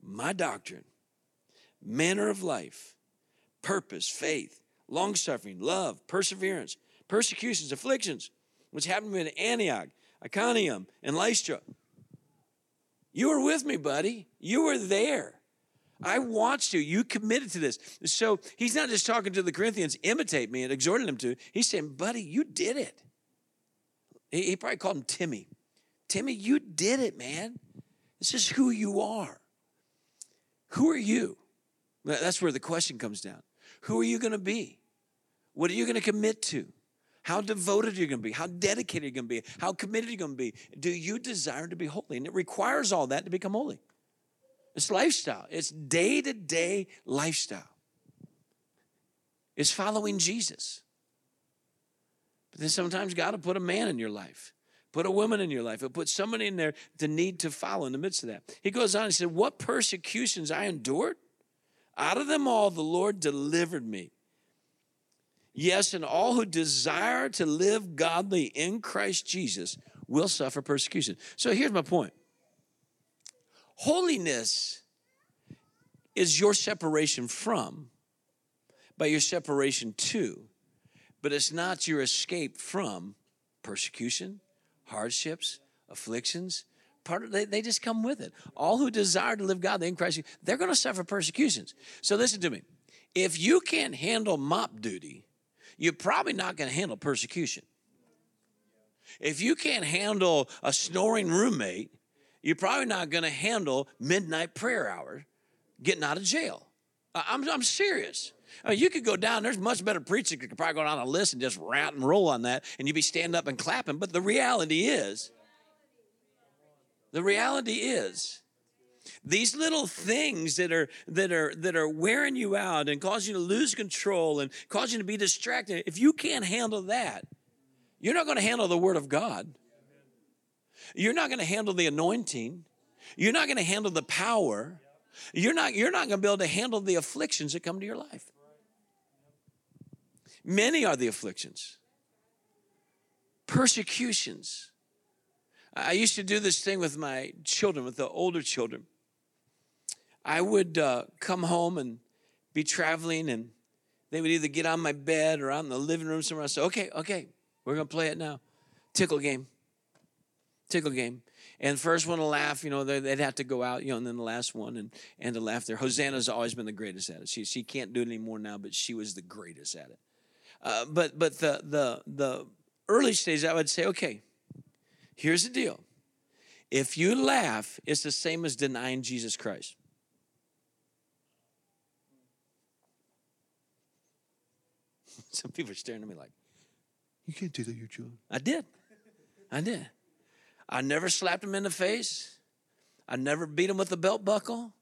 my doctrine, manner of life, purpose, faith, long suffering, love, perseverance." persecutions, afflictions, which happened to me in Antioch, Iconium, and Lystra. You were with me, buddy. You were there. I watched you. You committed to this. So he's not just talking to the Corinthians, imitate me and exhorting them to. He's saying, buddy, you did it. He, he probably called him Timmy. Timmy, you did it, man. This is who you are. Who are you? That's where the question comes down. Who are you going to be? What are you going to commit to? how devoted are you're going to be, how dedicated are you're going to be, how committed are you're going to be. Do you desire to be holy? And it requires all that to become holy. It's lifestyle, it's day to day lifestyle. It's following Jesus. But then sometimes God will put a man in your life, put a woman in your life, He'll put somebody in there to need to follow in the midst of that. He goes on, he said, What persecutions I endured? Out of them all, the Lord delivered me. Yes, and all who desire to live godly in Christ Jesus will suffer persecution. So here's my point holiness is your separation from, but your separation to, but it's not your escape from persecution, hardships, afflictions. Part of, they, they just come with it. All who desire to live godly in Christ, they're going to suffer persecutions. So listen to me. If you can't handle mop duty, you're probably not going to handle persecution. If you can't handle a snoring roommate, you're probably not going to handle midnight prayer hour getting out of jail. I'm, I'm serious. I mean, you could go down, there's much better preaching You could probably go down a list and just rant and roll on that, and you'd be standing up and clapping. But the reality is, the reality is, these little things that are that are that are wearing you out and cause you to lose control and cause you to be distracted if you can't handle that you're not going to handle the word of god you're not going to handle the anointing you're not going to handle the power you're not you're not going to be able to handle the afflictions that come to your life many are the afflictions persecutions I used to do this thing with my children, with the older children. I would uh, come home and be traveling, and they would either get on my bed or out in the living room somewhere. I okay, okay, we're gonna play it now. Tickle game. Tickle game. And first one to laugh, you know, they'd have to go out, you know, and then the last one and, and to laugh there. Hosanna's always been the greatest at it. She, she can't do it anymore now, but she was the greatest at it. Uh, but but the, the, the early stage, I would say, okay, here's the deal. If you laugh, it's the same as denying Jesus Christ. [laughs] Some people are staring at me like, You can't do that, you John. I did. I did. I never slapped him in the face. I never beat him with a belt buckle.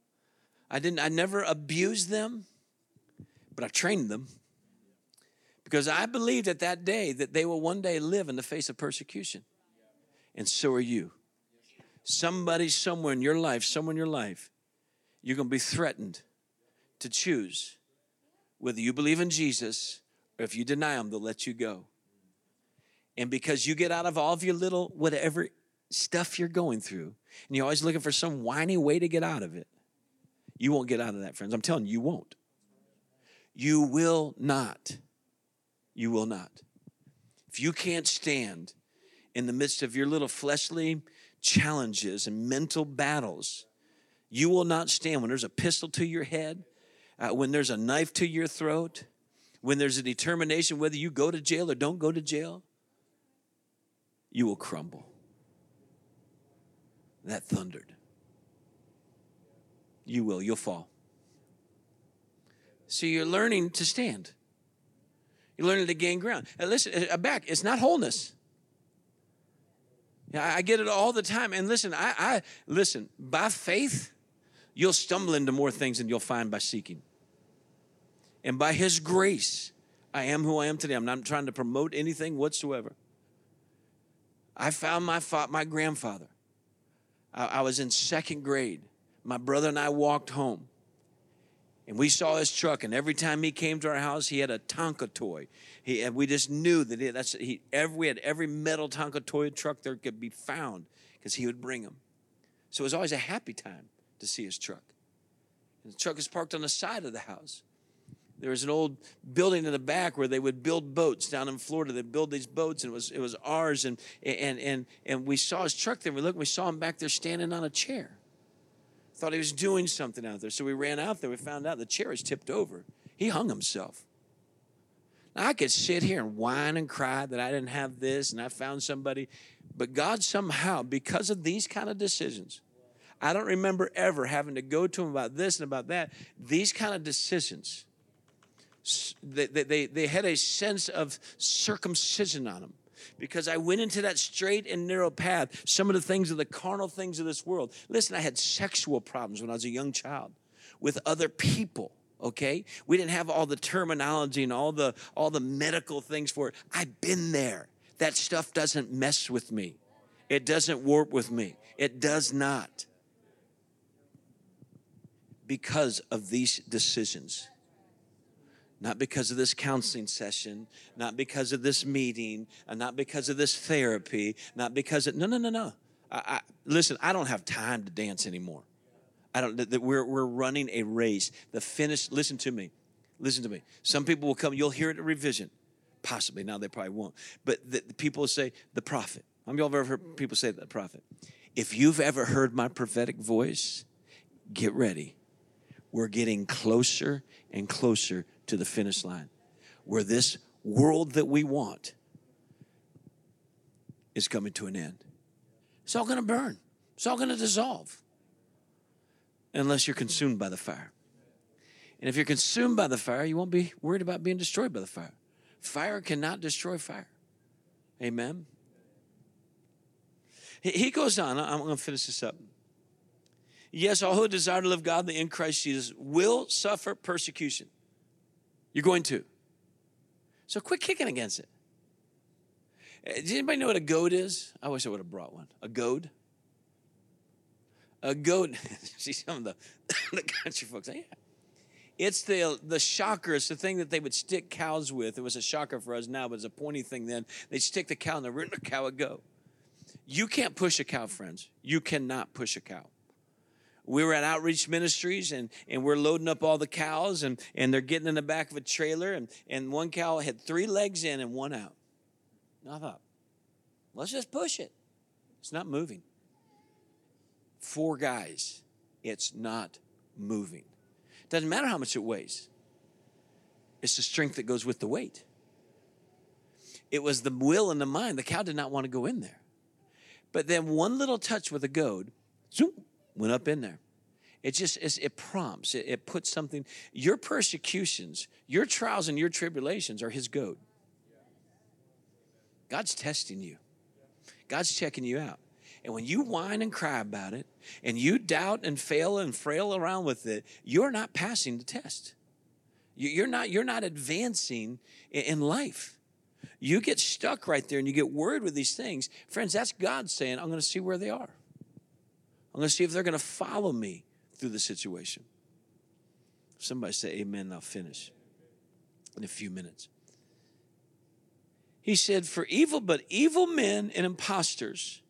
I didn't I never abused them, but I trained them. Because I believed at that day that they will one day live in the face of persecution. And so are you. Somebody somewhere in your life, somewhere in your life, you're going to be threatened to choose whether you believe in Jesus or if you deny him, they'll let you go. And because you get out of all of your little whatever stuff you're going through, and you're always looking for some whiny way to get out of it, you won't get out of that, friends. I'm telling you, you won't. You will not. You will not. If you can't stand in the midst of your little fleshly challenges and mental battles, you will not stand when there's a pistol to your head, uh, when there's a knife to your throat, when there's a determination whether you go to jail or don't go to jail. You will crumble. That thundered. You will, you'll fall. So you're learning to stand. You're learning to gain ground. And listen, uh, back, it's not wholeness. Yeah, I get it all the time. And listen, I, I listen, by faith, you'll stumble into more things than you'll find by seeking. And by his grace, I am who I am today. I'm not trying to promote anything whatsoever. I found my fa- my grandfather. I, I was in second grade. My brother and I walked home. And we saw his truck, and every time he came to our house, he had a Tonka toy. He, and we just knew that he, that's he. Every, we had every metal Tonka toy truck there could be found because he would bring them. So it was always a happy time to see his truck. And the truck is parked on the side of the house. There was an old building in the back where they would build boats down in Florida. They'd build these boats, and it was it was ours. And and and and we saw his truck there. We looked, and we saw him back there standing on a chair. Thought he was doing something out there. So we ran out there. We found out the chair was tipped over. He hung himself. Now, I could sit here and whine and cry that I didn't have this and I found somebody, but God somehow, because of these kind of decisions, I don't remember ever having to go to him about this and about that. These kind of decisions, they, they, they had a sense of circumcision on them because I went into that straight and narrow path. Some of the things of the carnal things of this world. Listen, I had sexual problems when I was a young child with other people. Okay, we didn't have all the terminology and all the all the medical things for it. I've been there. That stuff doesn't mess with me. It doesn't warp with me. It does not. Because of these decisions not because of this counseling session, not because of this meeting, and not because of this therapy, not because of no, no, no, no. I, I, listen, I don't have time to dance anymore. I don't. That we're we're running a race. The finish. Listen to me. Listen to me. Some people will come. You'll hear it at revision, possibly. Now they probably won't. But the, the people will say the prophet. How many of y'all have ever heard people say the prophet? If you've ever heard my prophetic voice, get ready. We're getting closer and closer to the finish line where this world that we want is coming to an end. It's all going to burn, it's all going to dissolve unless you're consumed by the fire. And if you're consumed by the fire, you won't be worried about being destroyed by the fire. Fire cannot destroy fire. Amen. He goes on, I'm going to finish this up. Yes, all who desire to live godly in Christ Jesus will suffer persecution. You're going to. So quit kicking against it. Uh, does anybody know what a goad is? I wish I would have brought one. A goad? A goad. [laughs] See some of the, [coughs] the country folks. Yeah. It's the the shocker. It's the thing that they would stick cows with. It was a shocker for us now, but it's a pointy thing then. They'd stick the cow in the rear and the cow would go. You can't push a cow, friends. You cannot push a cow we were at outreach ministries and, and we're loading up all the cows and, and they're getting in the back of a trailer and, and one cow had three legs in and one out. And I thought, let's just push it. It's not moving. Four guys, it's not moving. Doesn't matter how much it weighs. It's the strength that goes with the weight. It was the will and the mind. The cow did not want to go in there. But then one little touch with a goad, zoom, went up in there. It just it prompts, it, it puts something. Your persecutions, your trials, and your tribulations are His goad. God's testing you. God's checking you out. And when you whine and cry about it, and you doubt and fail and frail around with it, you're not passing the test. You're not, you're not advancing in life. You get stuck right there and you get worried with these things. Friends, that's God saying, I'm going to see where they are. I'm going to see if they're going to follow me through the situation. Somebody say amen, I'll finish in a few minutes. He said, For evil, but evil men and impostors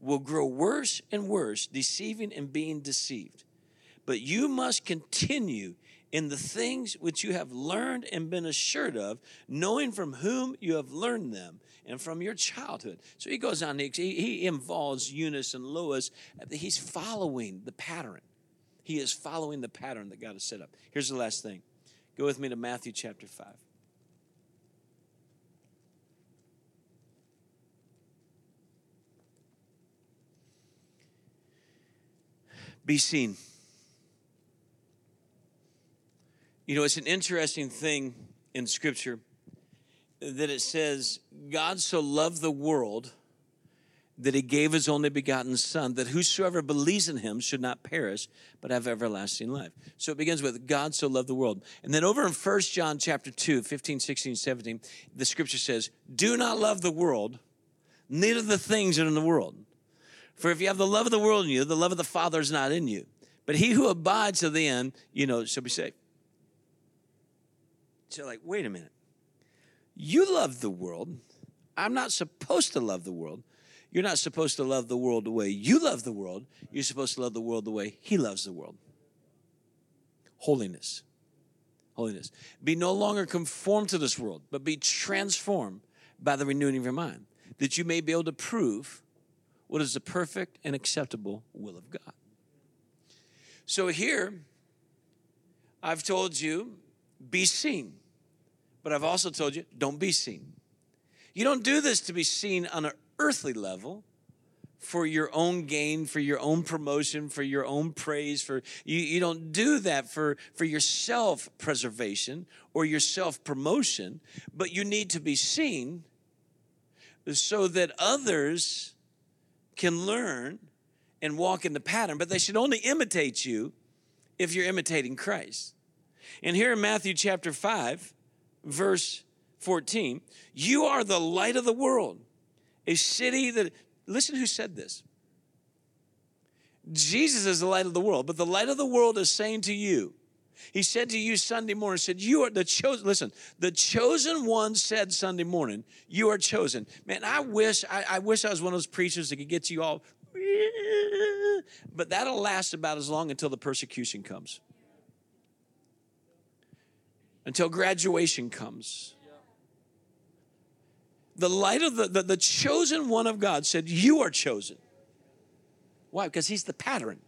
will grow worse and worse, deceiving and being deceived. But you must continue in the things which you have learned and been assured of, knowing from whom you have learned them and from your childhood. So he goes on, he, he involves Eunice and Lois. He's following the pattern. He is following the pattern that God has set up. Here's the last thing go with me to Matthew chapter 5. Be seen. You know, it's an interesting thing in Scripture that it says, God so loved the world that he gave his only begotten Son, that whosoever believes in him should not perish, but have everlasting life. So it begins with God so loved the world. And then over in 1 John chapter 2, 15, 16, 17, the scripture says, Do not love the world, neither the things that are in the world. For if you have the love of the world in you, the love of the Father is not in you. But he who abides to the end, you know, shall be saved. So, like, wait a minute. You love the world. I'm not supposed to love the world. You're not supposed to love the world the way you love the world. You're supposed to love the world the way He loves the world. Holiness. Holiness. Be no longer conformed to this world, but be transformed by the renewing of your mind, that you may be able to prove what is the perfect and acceptable will of God. So here, I've told you, be seen. But I've also told you, don't be seen. You don't do this to be seen on an earthly level for your own gain, for your own promotion, for your own praise, for you, you don't do that for, for your self-preservation or your self-promotion, but you need to be seen so that others can learn and walk in the pattern, but they should only imitate you if you're imitating Christ. And here in Matthew chapter 5, verse 14, you are the light of the world. A city that, listen who said this. Jesus is the light of the world, but the light of the world is saying to you, he said to you Sunday morning, said, You are the chosen. Listen, the chosen one said Sunday morning, You are chosen. Man, I wish I, I wish I was one of those preachers that could get you all, but that'll last about as long until the persecution comes until graduation comes. The light of the, the, the, chosen one of God said, You are chosen. Why? Because he's the pattern.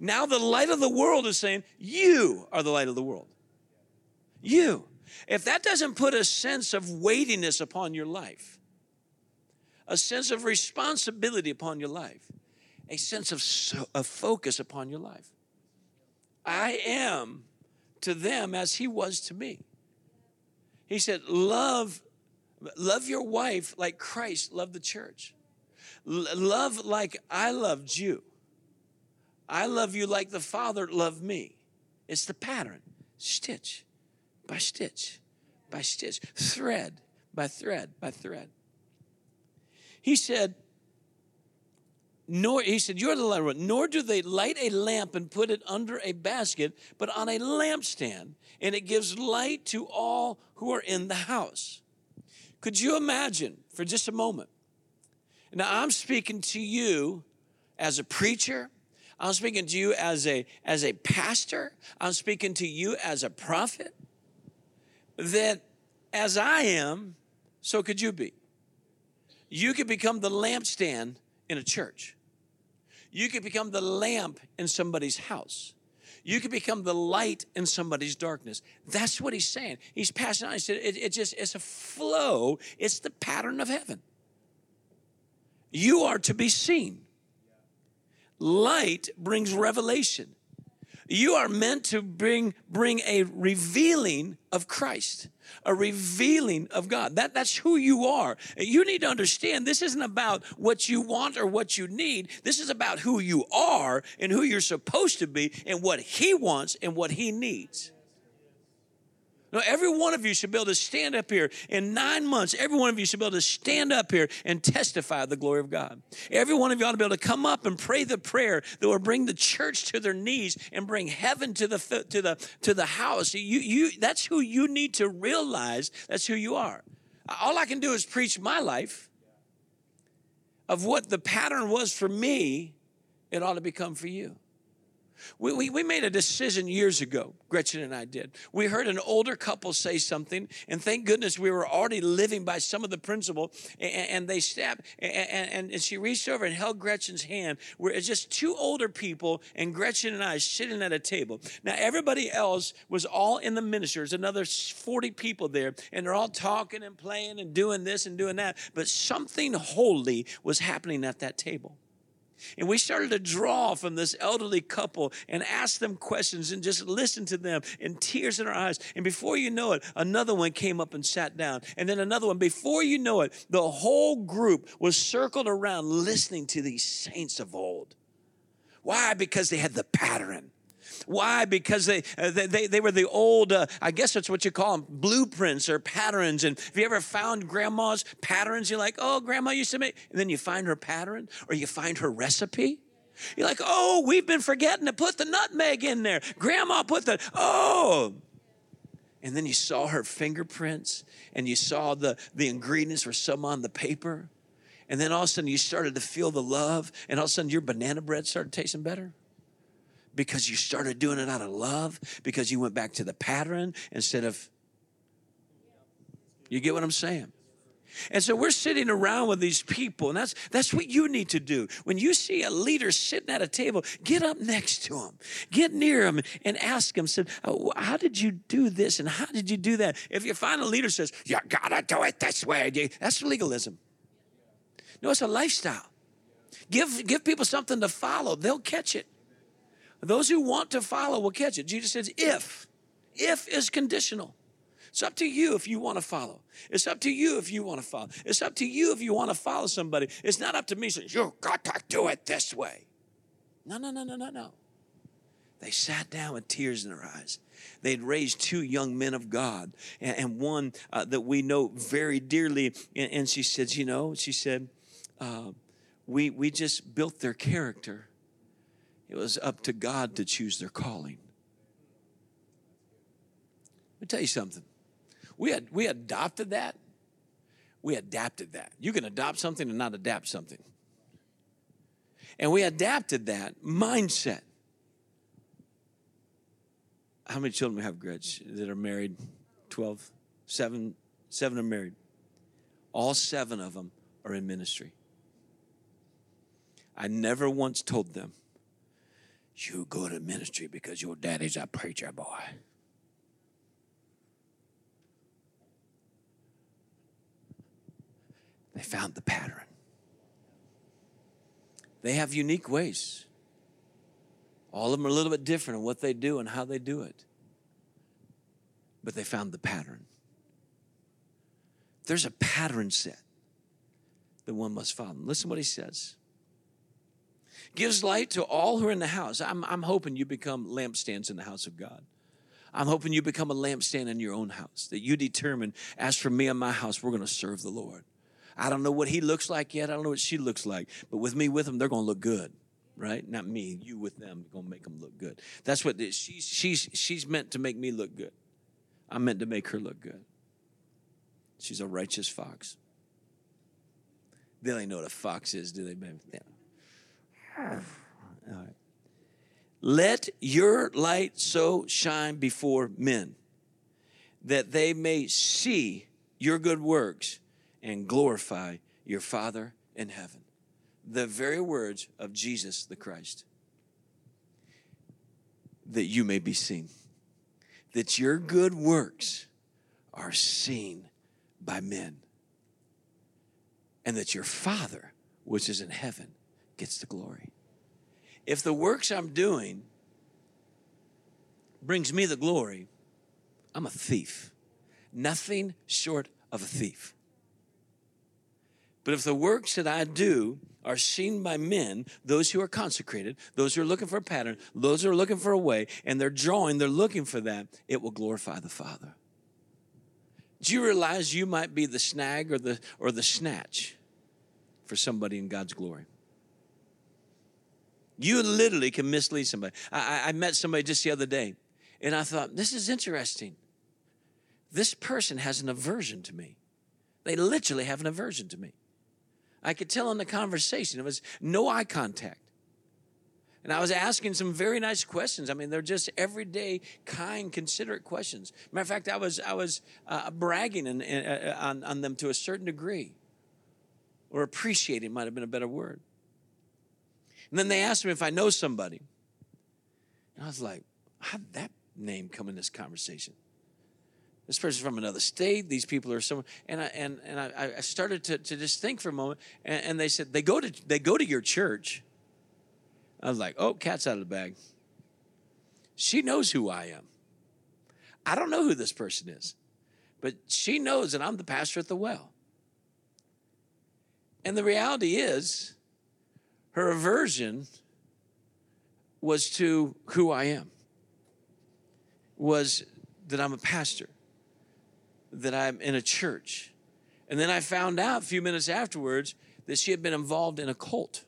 Now the light of the world is saying, You are the light of the world. You. If that doesn't put a sense of weightiness upon your life, a sense of responsibility upon your life, a sense of, so, of focus upon your life, I am to them as he was to me. He said, Love, love your wife like Christ loved the church. L- love like I loved you. I love you like the Father loved me. It's the pattern, stitch by stitch by stitch, thread by thread by thread. He said, nor he said you're the light nor do they light a lamp and put it under a basket but on a lampstand and it gives light to all who are in the house. Could you imagine for just a moment? Now i'm speaking to you as a preacher. I'm speaking to you as a as a pastor. I'm speaking to you as a prophet. That as i am so could you be. You could become the lampstand in a church you could become the lamp in somebody's house. You could become the light in somebody's darkness. That's what he's saying. He's passing on. He said, it, it just, it's a flow. It's the pattern of heaven. You are to be seen. light brings revelation. You are meant to bring, bring a revealing of Christ, a revealing of God. That, that's who you are. You need to understand this isn't about what you want or what you need. This is about who you are and who you're supposed to be and what He wants and what He needs. No, every one of you should be able to stand up here in nine months. Every one of you should be able to stand up here and testify the glory of God. Every one of you ought to be able to come up and pray the prayer that will bring the church to their knees and bring heaven to the to the to the house. You you that's who you need to realize. That's who you are. All I can do is preach my life of what the pattern was for me. It ought to become for you. We, we, we, made a decision years ago, Gretchen and I did. We heard an older couple say something, and thank goodness we were already living by some of the principle. And, and they stepped, and, and, and, she reached over and held Gretchen's hand. We're just two older people, and Gretchen and I sitting at a table. Now, everybody else was all in the ministers, another 40 people there, and they're all talking and playing and doing this and doing that. But something holy was happening at that table. And we started to draw from this elderly couple and ask them questions and just listen to them and tears in our eyes. And before you know it, another one came up and sat down. And then another one. Before you know it, the whole group was circled around listening to these saints of old. Why? Because they had the pattern. Why? Because they, uh, they, they were the old, uh, I guess that's what you call them, blueprints or patterns. And have you ever found grandma's patterns? You're like, oh, grandma used to make, and then you find her pattern or you find her recipe. You're like, oh, we've been forgetting to put the nutmeg in there. Grandma put the, oh. And then you saw her fingerprints and you saw the, the ingredients were some on the paper. And then all of a sudden you started to feel the love, and all of a sudden your banana bread started tasting better because you started doing it out of love, because you went back to the pattern instead of. You get what I'm saying? And so we're sitting around with these people, and that's that's what you need to do. When you see a leader sitting at a table, get up next to him, get near him, and ask him, "said oh, How did you do this, and how did you do that?" If you find a leader says, "You gotta do it this way," that's legalism. No, it's a lifestyle. Give give people something to follow; they'll catch it. Those who want to follow will catch it. Jesus says, if. If is conditional. It's up to you if you want to follow. It's up to you if you want to follow. It's up to you if you want to follow somebody. It's not up to me saying, you've got to do it this way. No, no, no, no, no, no. They sat down with tears in their eyes. They'd raised two young men of God, and, and one uh, that we know very dearly. And, and, she said, You know, she said, uh, we, we just built their character it was up to God to choose their calling. Let me tell you something. We had we adopted that. We adapted that. You can adopt something and not adapt something. And we adapted that mindset. How many children we have, Gretch, that are married? 12? Seven, seven are married. All seven of them are in ministry. I never once told them, you go to ministry because your daddy's a preacher boy. They found the pattern. They have unique ways. All of them are a little bit different in what they do and how they do it. But they found the pattern. There's a pattern set that one must follow. Listen what he says gives light to all who are in the house. I'm, I'm hoping you become lampstands in the house of God. I'm hoping you become a lampstand in your own house, that you determine, as for me and my house, we're going to serve the Lord. I don't know what he looks like yet. I don't know what she looks like. But with me with them, they're going to look good, right? Not me, you with them, going to make them look good. That's what she's, she's, she's meant to make me look good. I'm meant to make her look good. She's a righteous fox. They don't know what a fox is, do they, baby? Yeah. Let your light so shine before men that they may see your good works and glorify your Father in heaven. The very words of Jesus the Christ. That you may be seen. That your good works are seen by men. And that your Father, which is in heaven, gets the glory. if the works I'm doing brings me the glory, I'm a thief. Nothing short of a thief. But if the works that I do are seen by men, those who are consecrated, those who are looking for a pattern, those who are looking for a way, and they're drawing, they're looking for that, it will glorify the Father. Do you realize you might be the snag or the or the snatch for somebody in God's glory? You literally can mislead somebody. I, I met somebody just the other day, and I thought, this is interesting. This person has an aversion to me. They literally have an aversion to me. I could tell in the conversation, it was no eye contact. And I was asking some very nice questions. I mean, they're just everyday, kind, considerate questions. Matter of fact, I was I was uh, bragging in, in, uh, on on them to a certain degree, or appreciating might have been a better word. And then they asked me if I know somebody, and I was like, "How did that name come in this conversation?" This person's from another state. These people are somewhere, and I and and I, I started to, to just think for a moment, and, and they said they go to they go to your church. I was like, oh, cat's out of the bag. She knows who I am. I don't know who this person is, but she knows that I'm the pastor at the well. And the reality is, her aversion was to who I am, was that I'm a pastor, that I'm in a church. And then I found out a few minutes afterwards that she had been involved in a cult.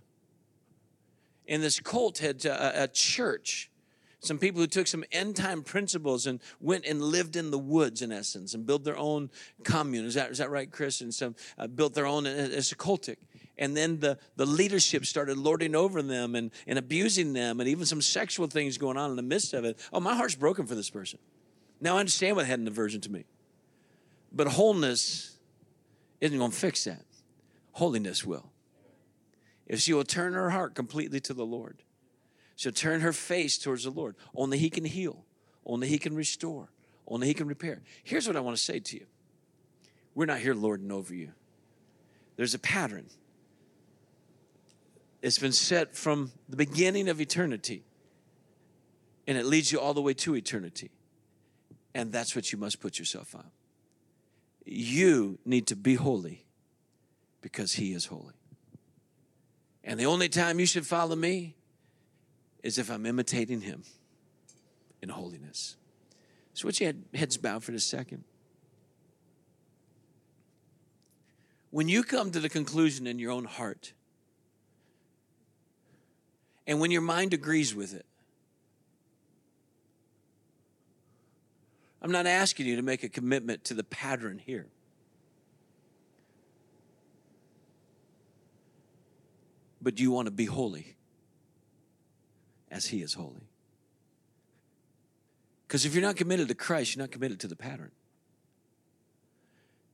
And this cult had uh, a church. Some people who took some end time principles and went and lived in the woods in essence and built their own commune. Is that, is that right chris? And some uh, built their own as a cultic and then the, the leadership started lording over them and, and abusing them and even some sexual things going on in the midst of it oh my heart's broken for this person now i understand what had an aversion to me but wholeness isn't going to fix that holiness will if she will turn her heart completely to the Lord. She'll turn her face towards the Lord. Only He can heal, only He can restore, only He can repair. Here's what I want to say to you we're not here lording over you, there's a pattern. It's been set from the beginning of eternity, and it leads you all the way to eternity. And that's what you must put yourself on. You need to be holy because He is holy. And the only time you should follow me is if I'm imitating him in holiness. So, would you head, heads bowed for a second? When you come to the conclusion in your own heart, and when your mind agrees with it, I'm not asking you to make a commitment to the pattern here. but you want to be holy as He is holy. Because if you're not committed to Christ, you're not committed to the pattern.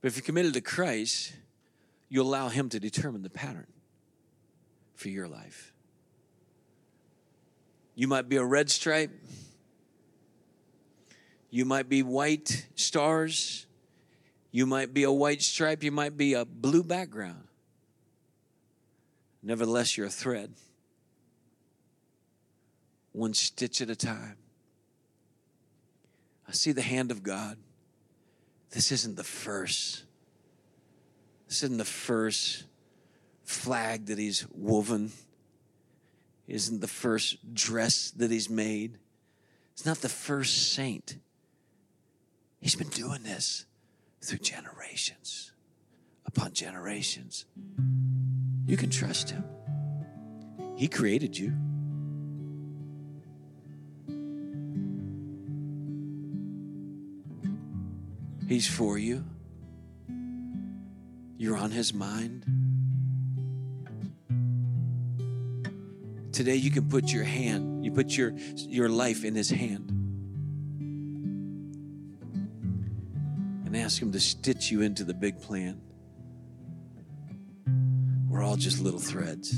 But if you're committed to Christ, you allow Him to determine the pattern for your life. You might be a red stripe, you might be white stars, you might be a white stripe, you might be a blue background. Nevertheless, you're a thread, one stitch at a time. I see the hand of God. This isn't the first. This isn't the first flag that He's woven. Isn't the first dress that He's made. It's not the first saint. He's been doing this through generations upon generations. You can trust Him. He created you. He's for you. You're on His mind. Today you can put your hand, you put your, your life in His hand. And ask Him to stitch you into the big plan. We're all just little threads.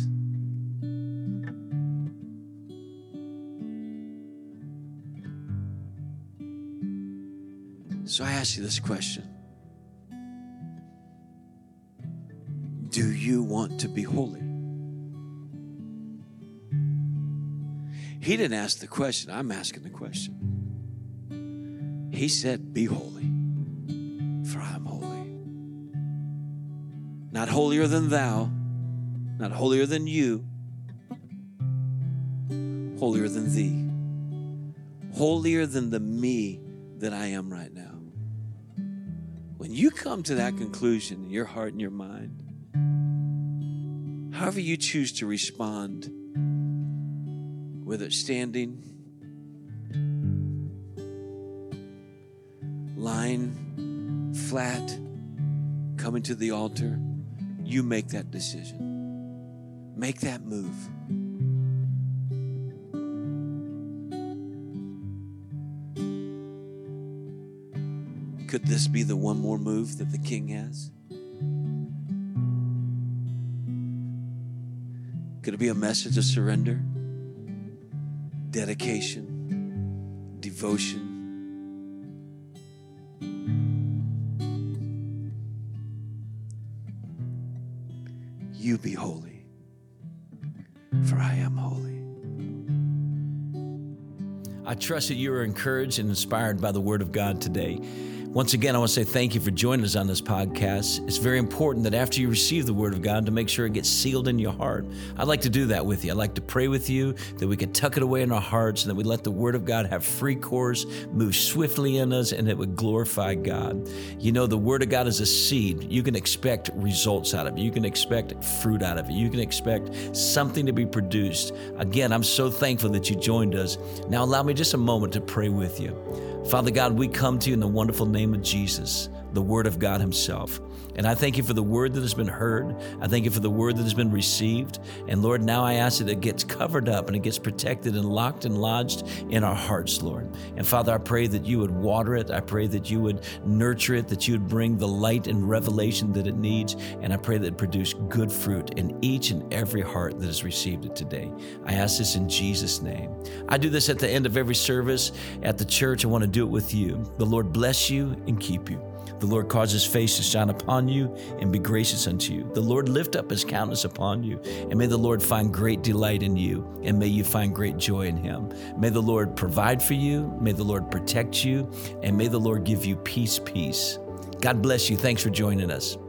So I ask you this question Do you want to be holy? He didn't ask the question, I'm asking the question. He said, Be holy, for I am holy. Not holier than thou, not holier than you, holier than thee, holier than the me that I am right now. When you come to that conclusion in your heart and your mind, however you choose to respond, whether it's standing, lying flat, coming to the altar, you make that decision. Make that move. Could this be the one more move that the king has? Could it be a message of surrender, dedication, devotion? You be holy, for I am holy. I trust that you are encouraged and inspired by the Word of God today. Once again, I want to say thank you for joining us on this podcast. It's very important that after you receive the Word of God, to make sure it gets sealed in your heart. I'd like to do that with you. I'd like to pray with you that we can tuck it away in our hearts and that we let the Word of God have free course, move swiftly in us, and it would glorify God. You know, the Word of God is a seed. You can expect results out of it, you can expect fruit out of it, you can expect something to be produced. Again, I'm so thankful that you joined us. Now, allow me just a moment to pray with you. Father God, we come to you in the wonderful name of Jesus, the Word of God Himself. And I thank you for the word that has been heard. I thank you for the word that has been received. And Lord, now I ask that it gets covered up and it gets protected and locked and lodged in our hearts, Lord. And Father, I pray that you would water it. I pray that you would nurture it, that you would bring the light and revelation that it needs. And I pray that it produce good fruit in each and every heart that has received it today. I ask this in Jesus' name. I do this at the end of every service at the church. I want to do it with you. The Lord bless you and keep you. The Lord cause his face to shine upon you and be gracious unto you. The Lord lift up his countenance upon you, and may the Lord find great delight in you, and may you find great joy in him. May the Lord provide for you, may the Lord protect you, and may the Lord give you peace, peace. God bless you. Thanks for joining us.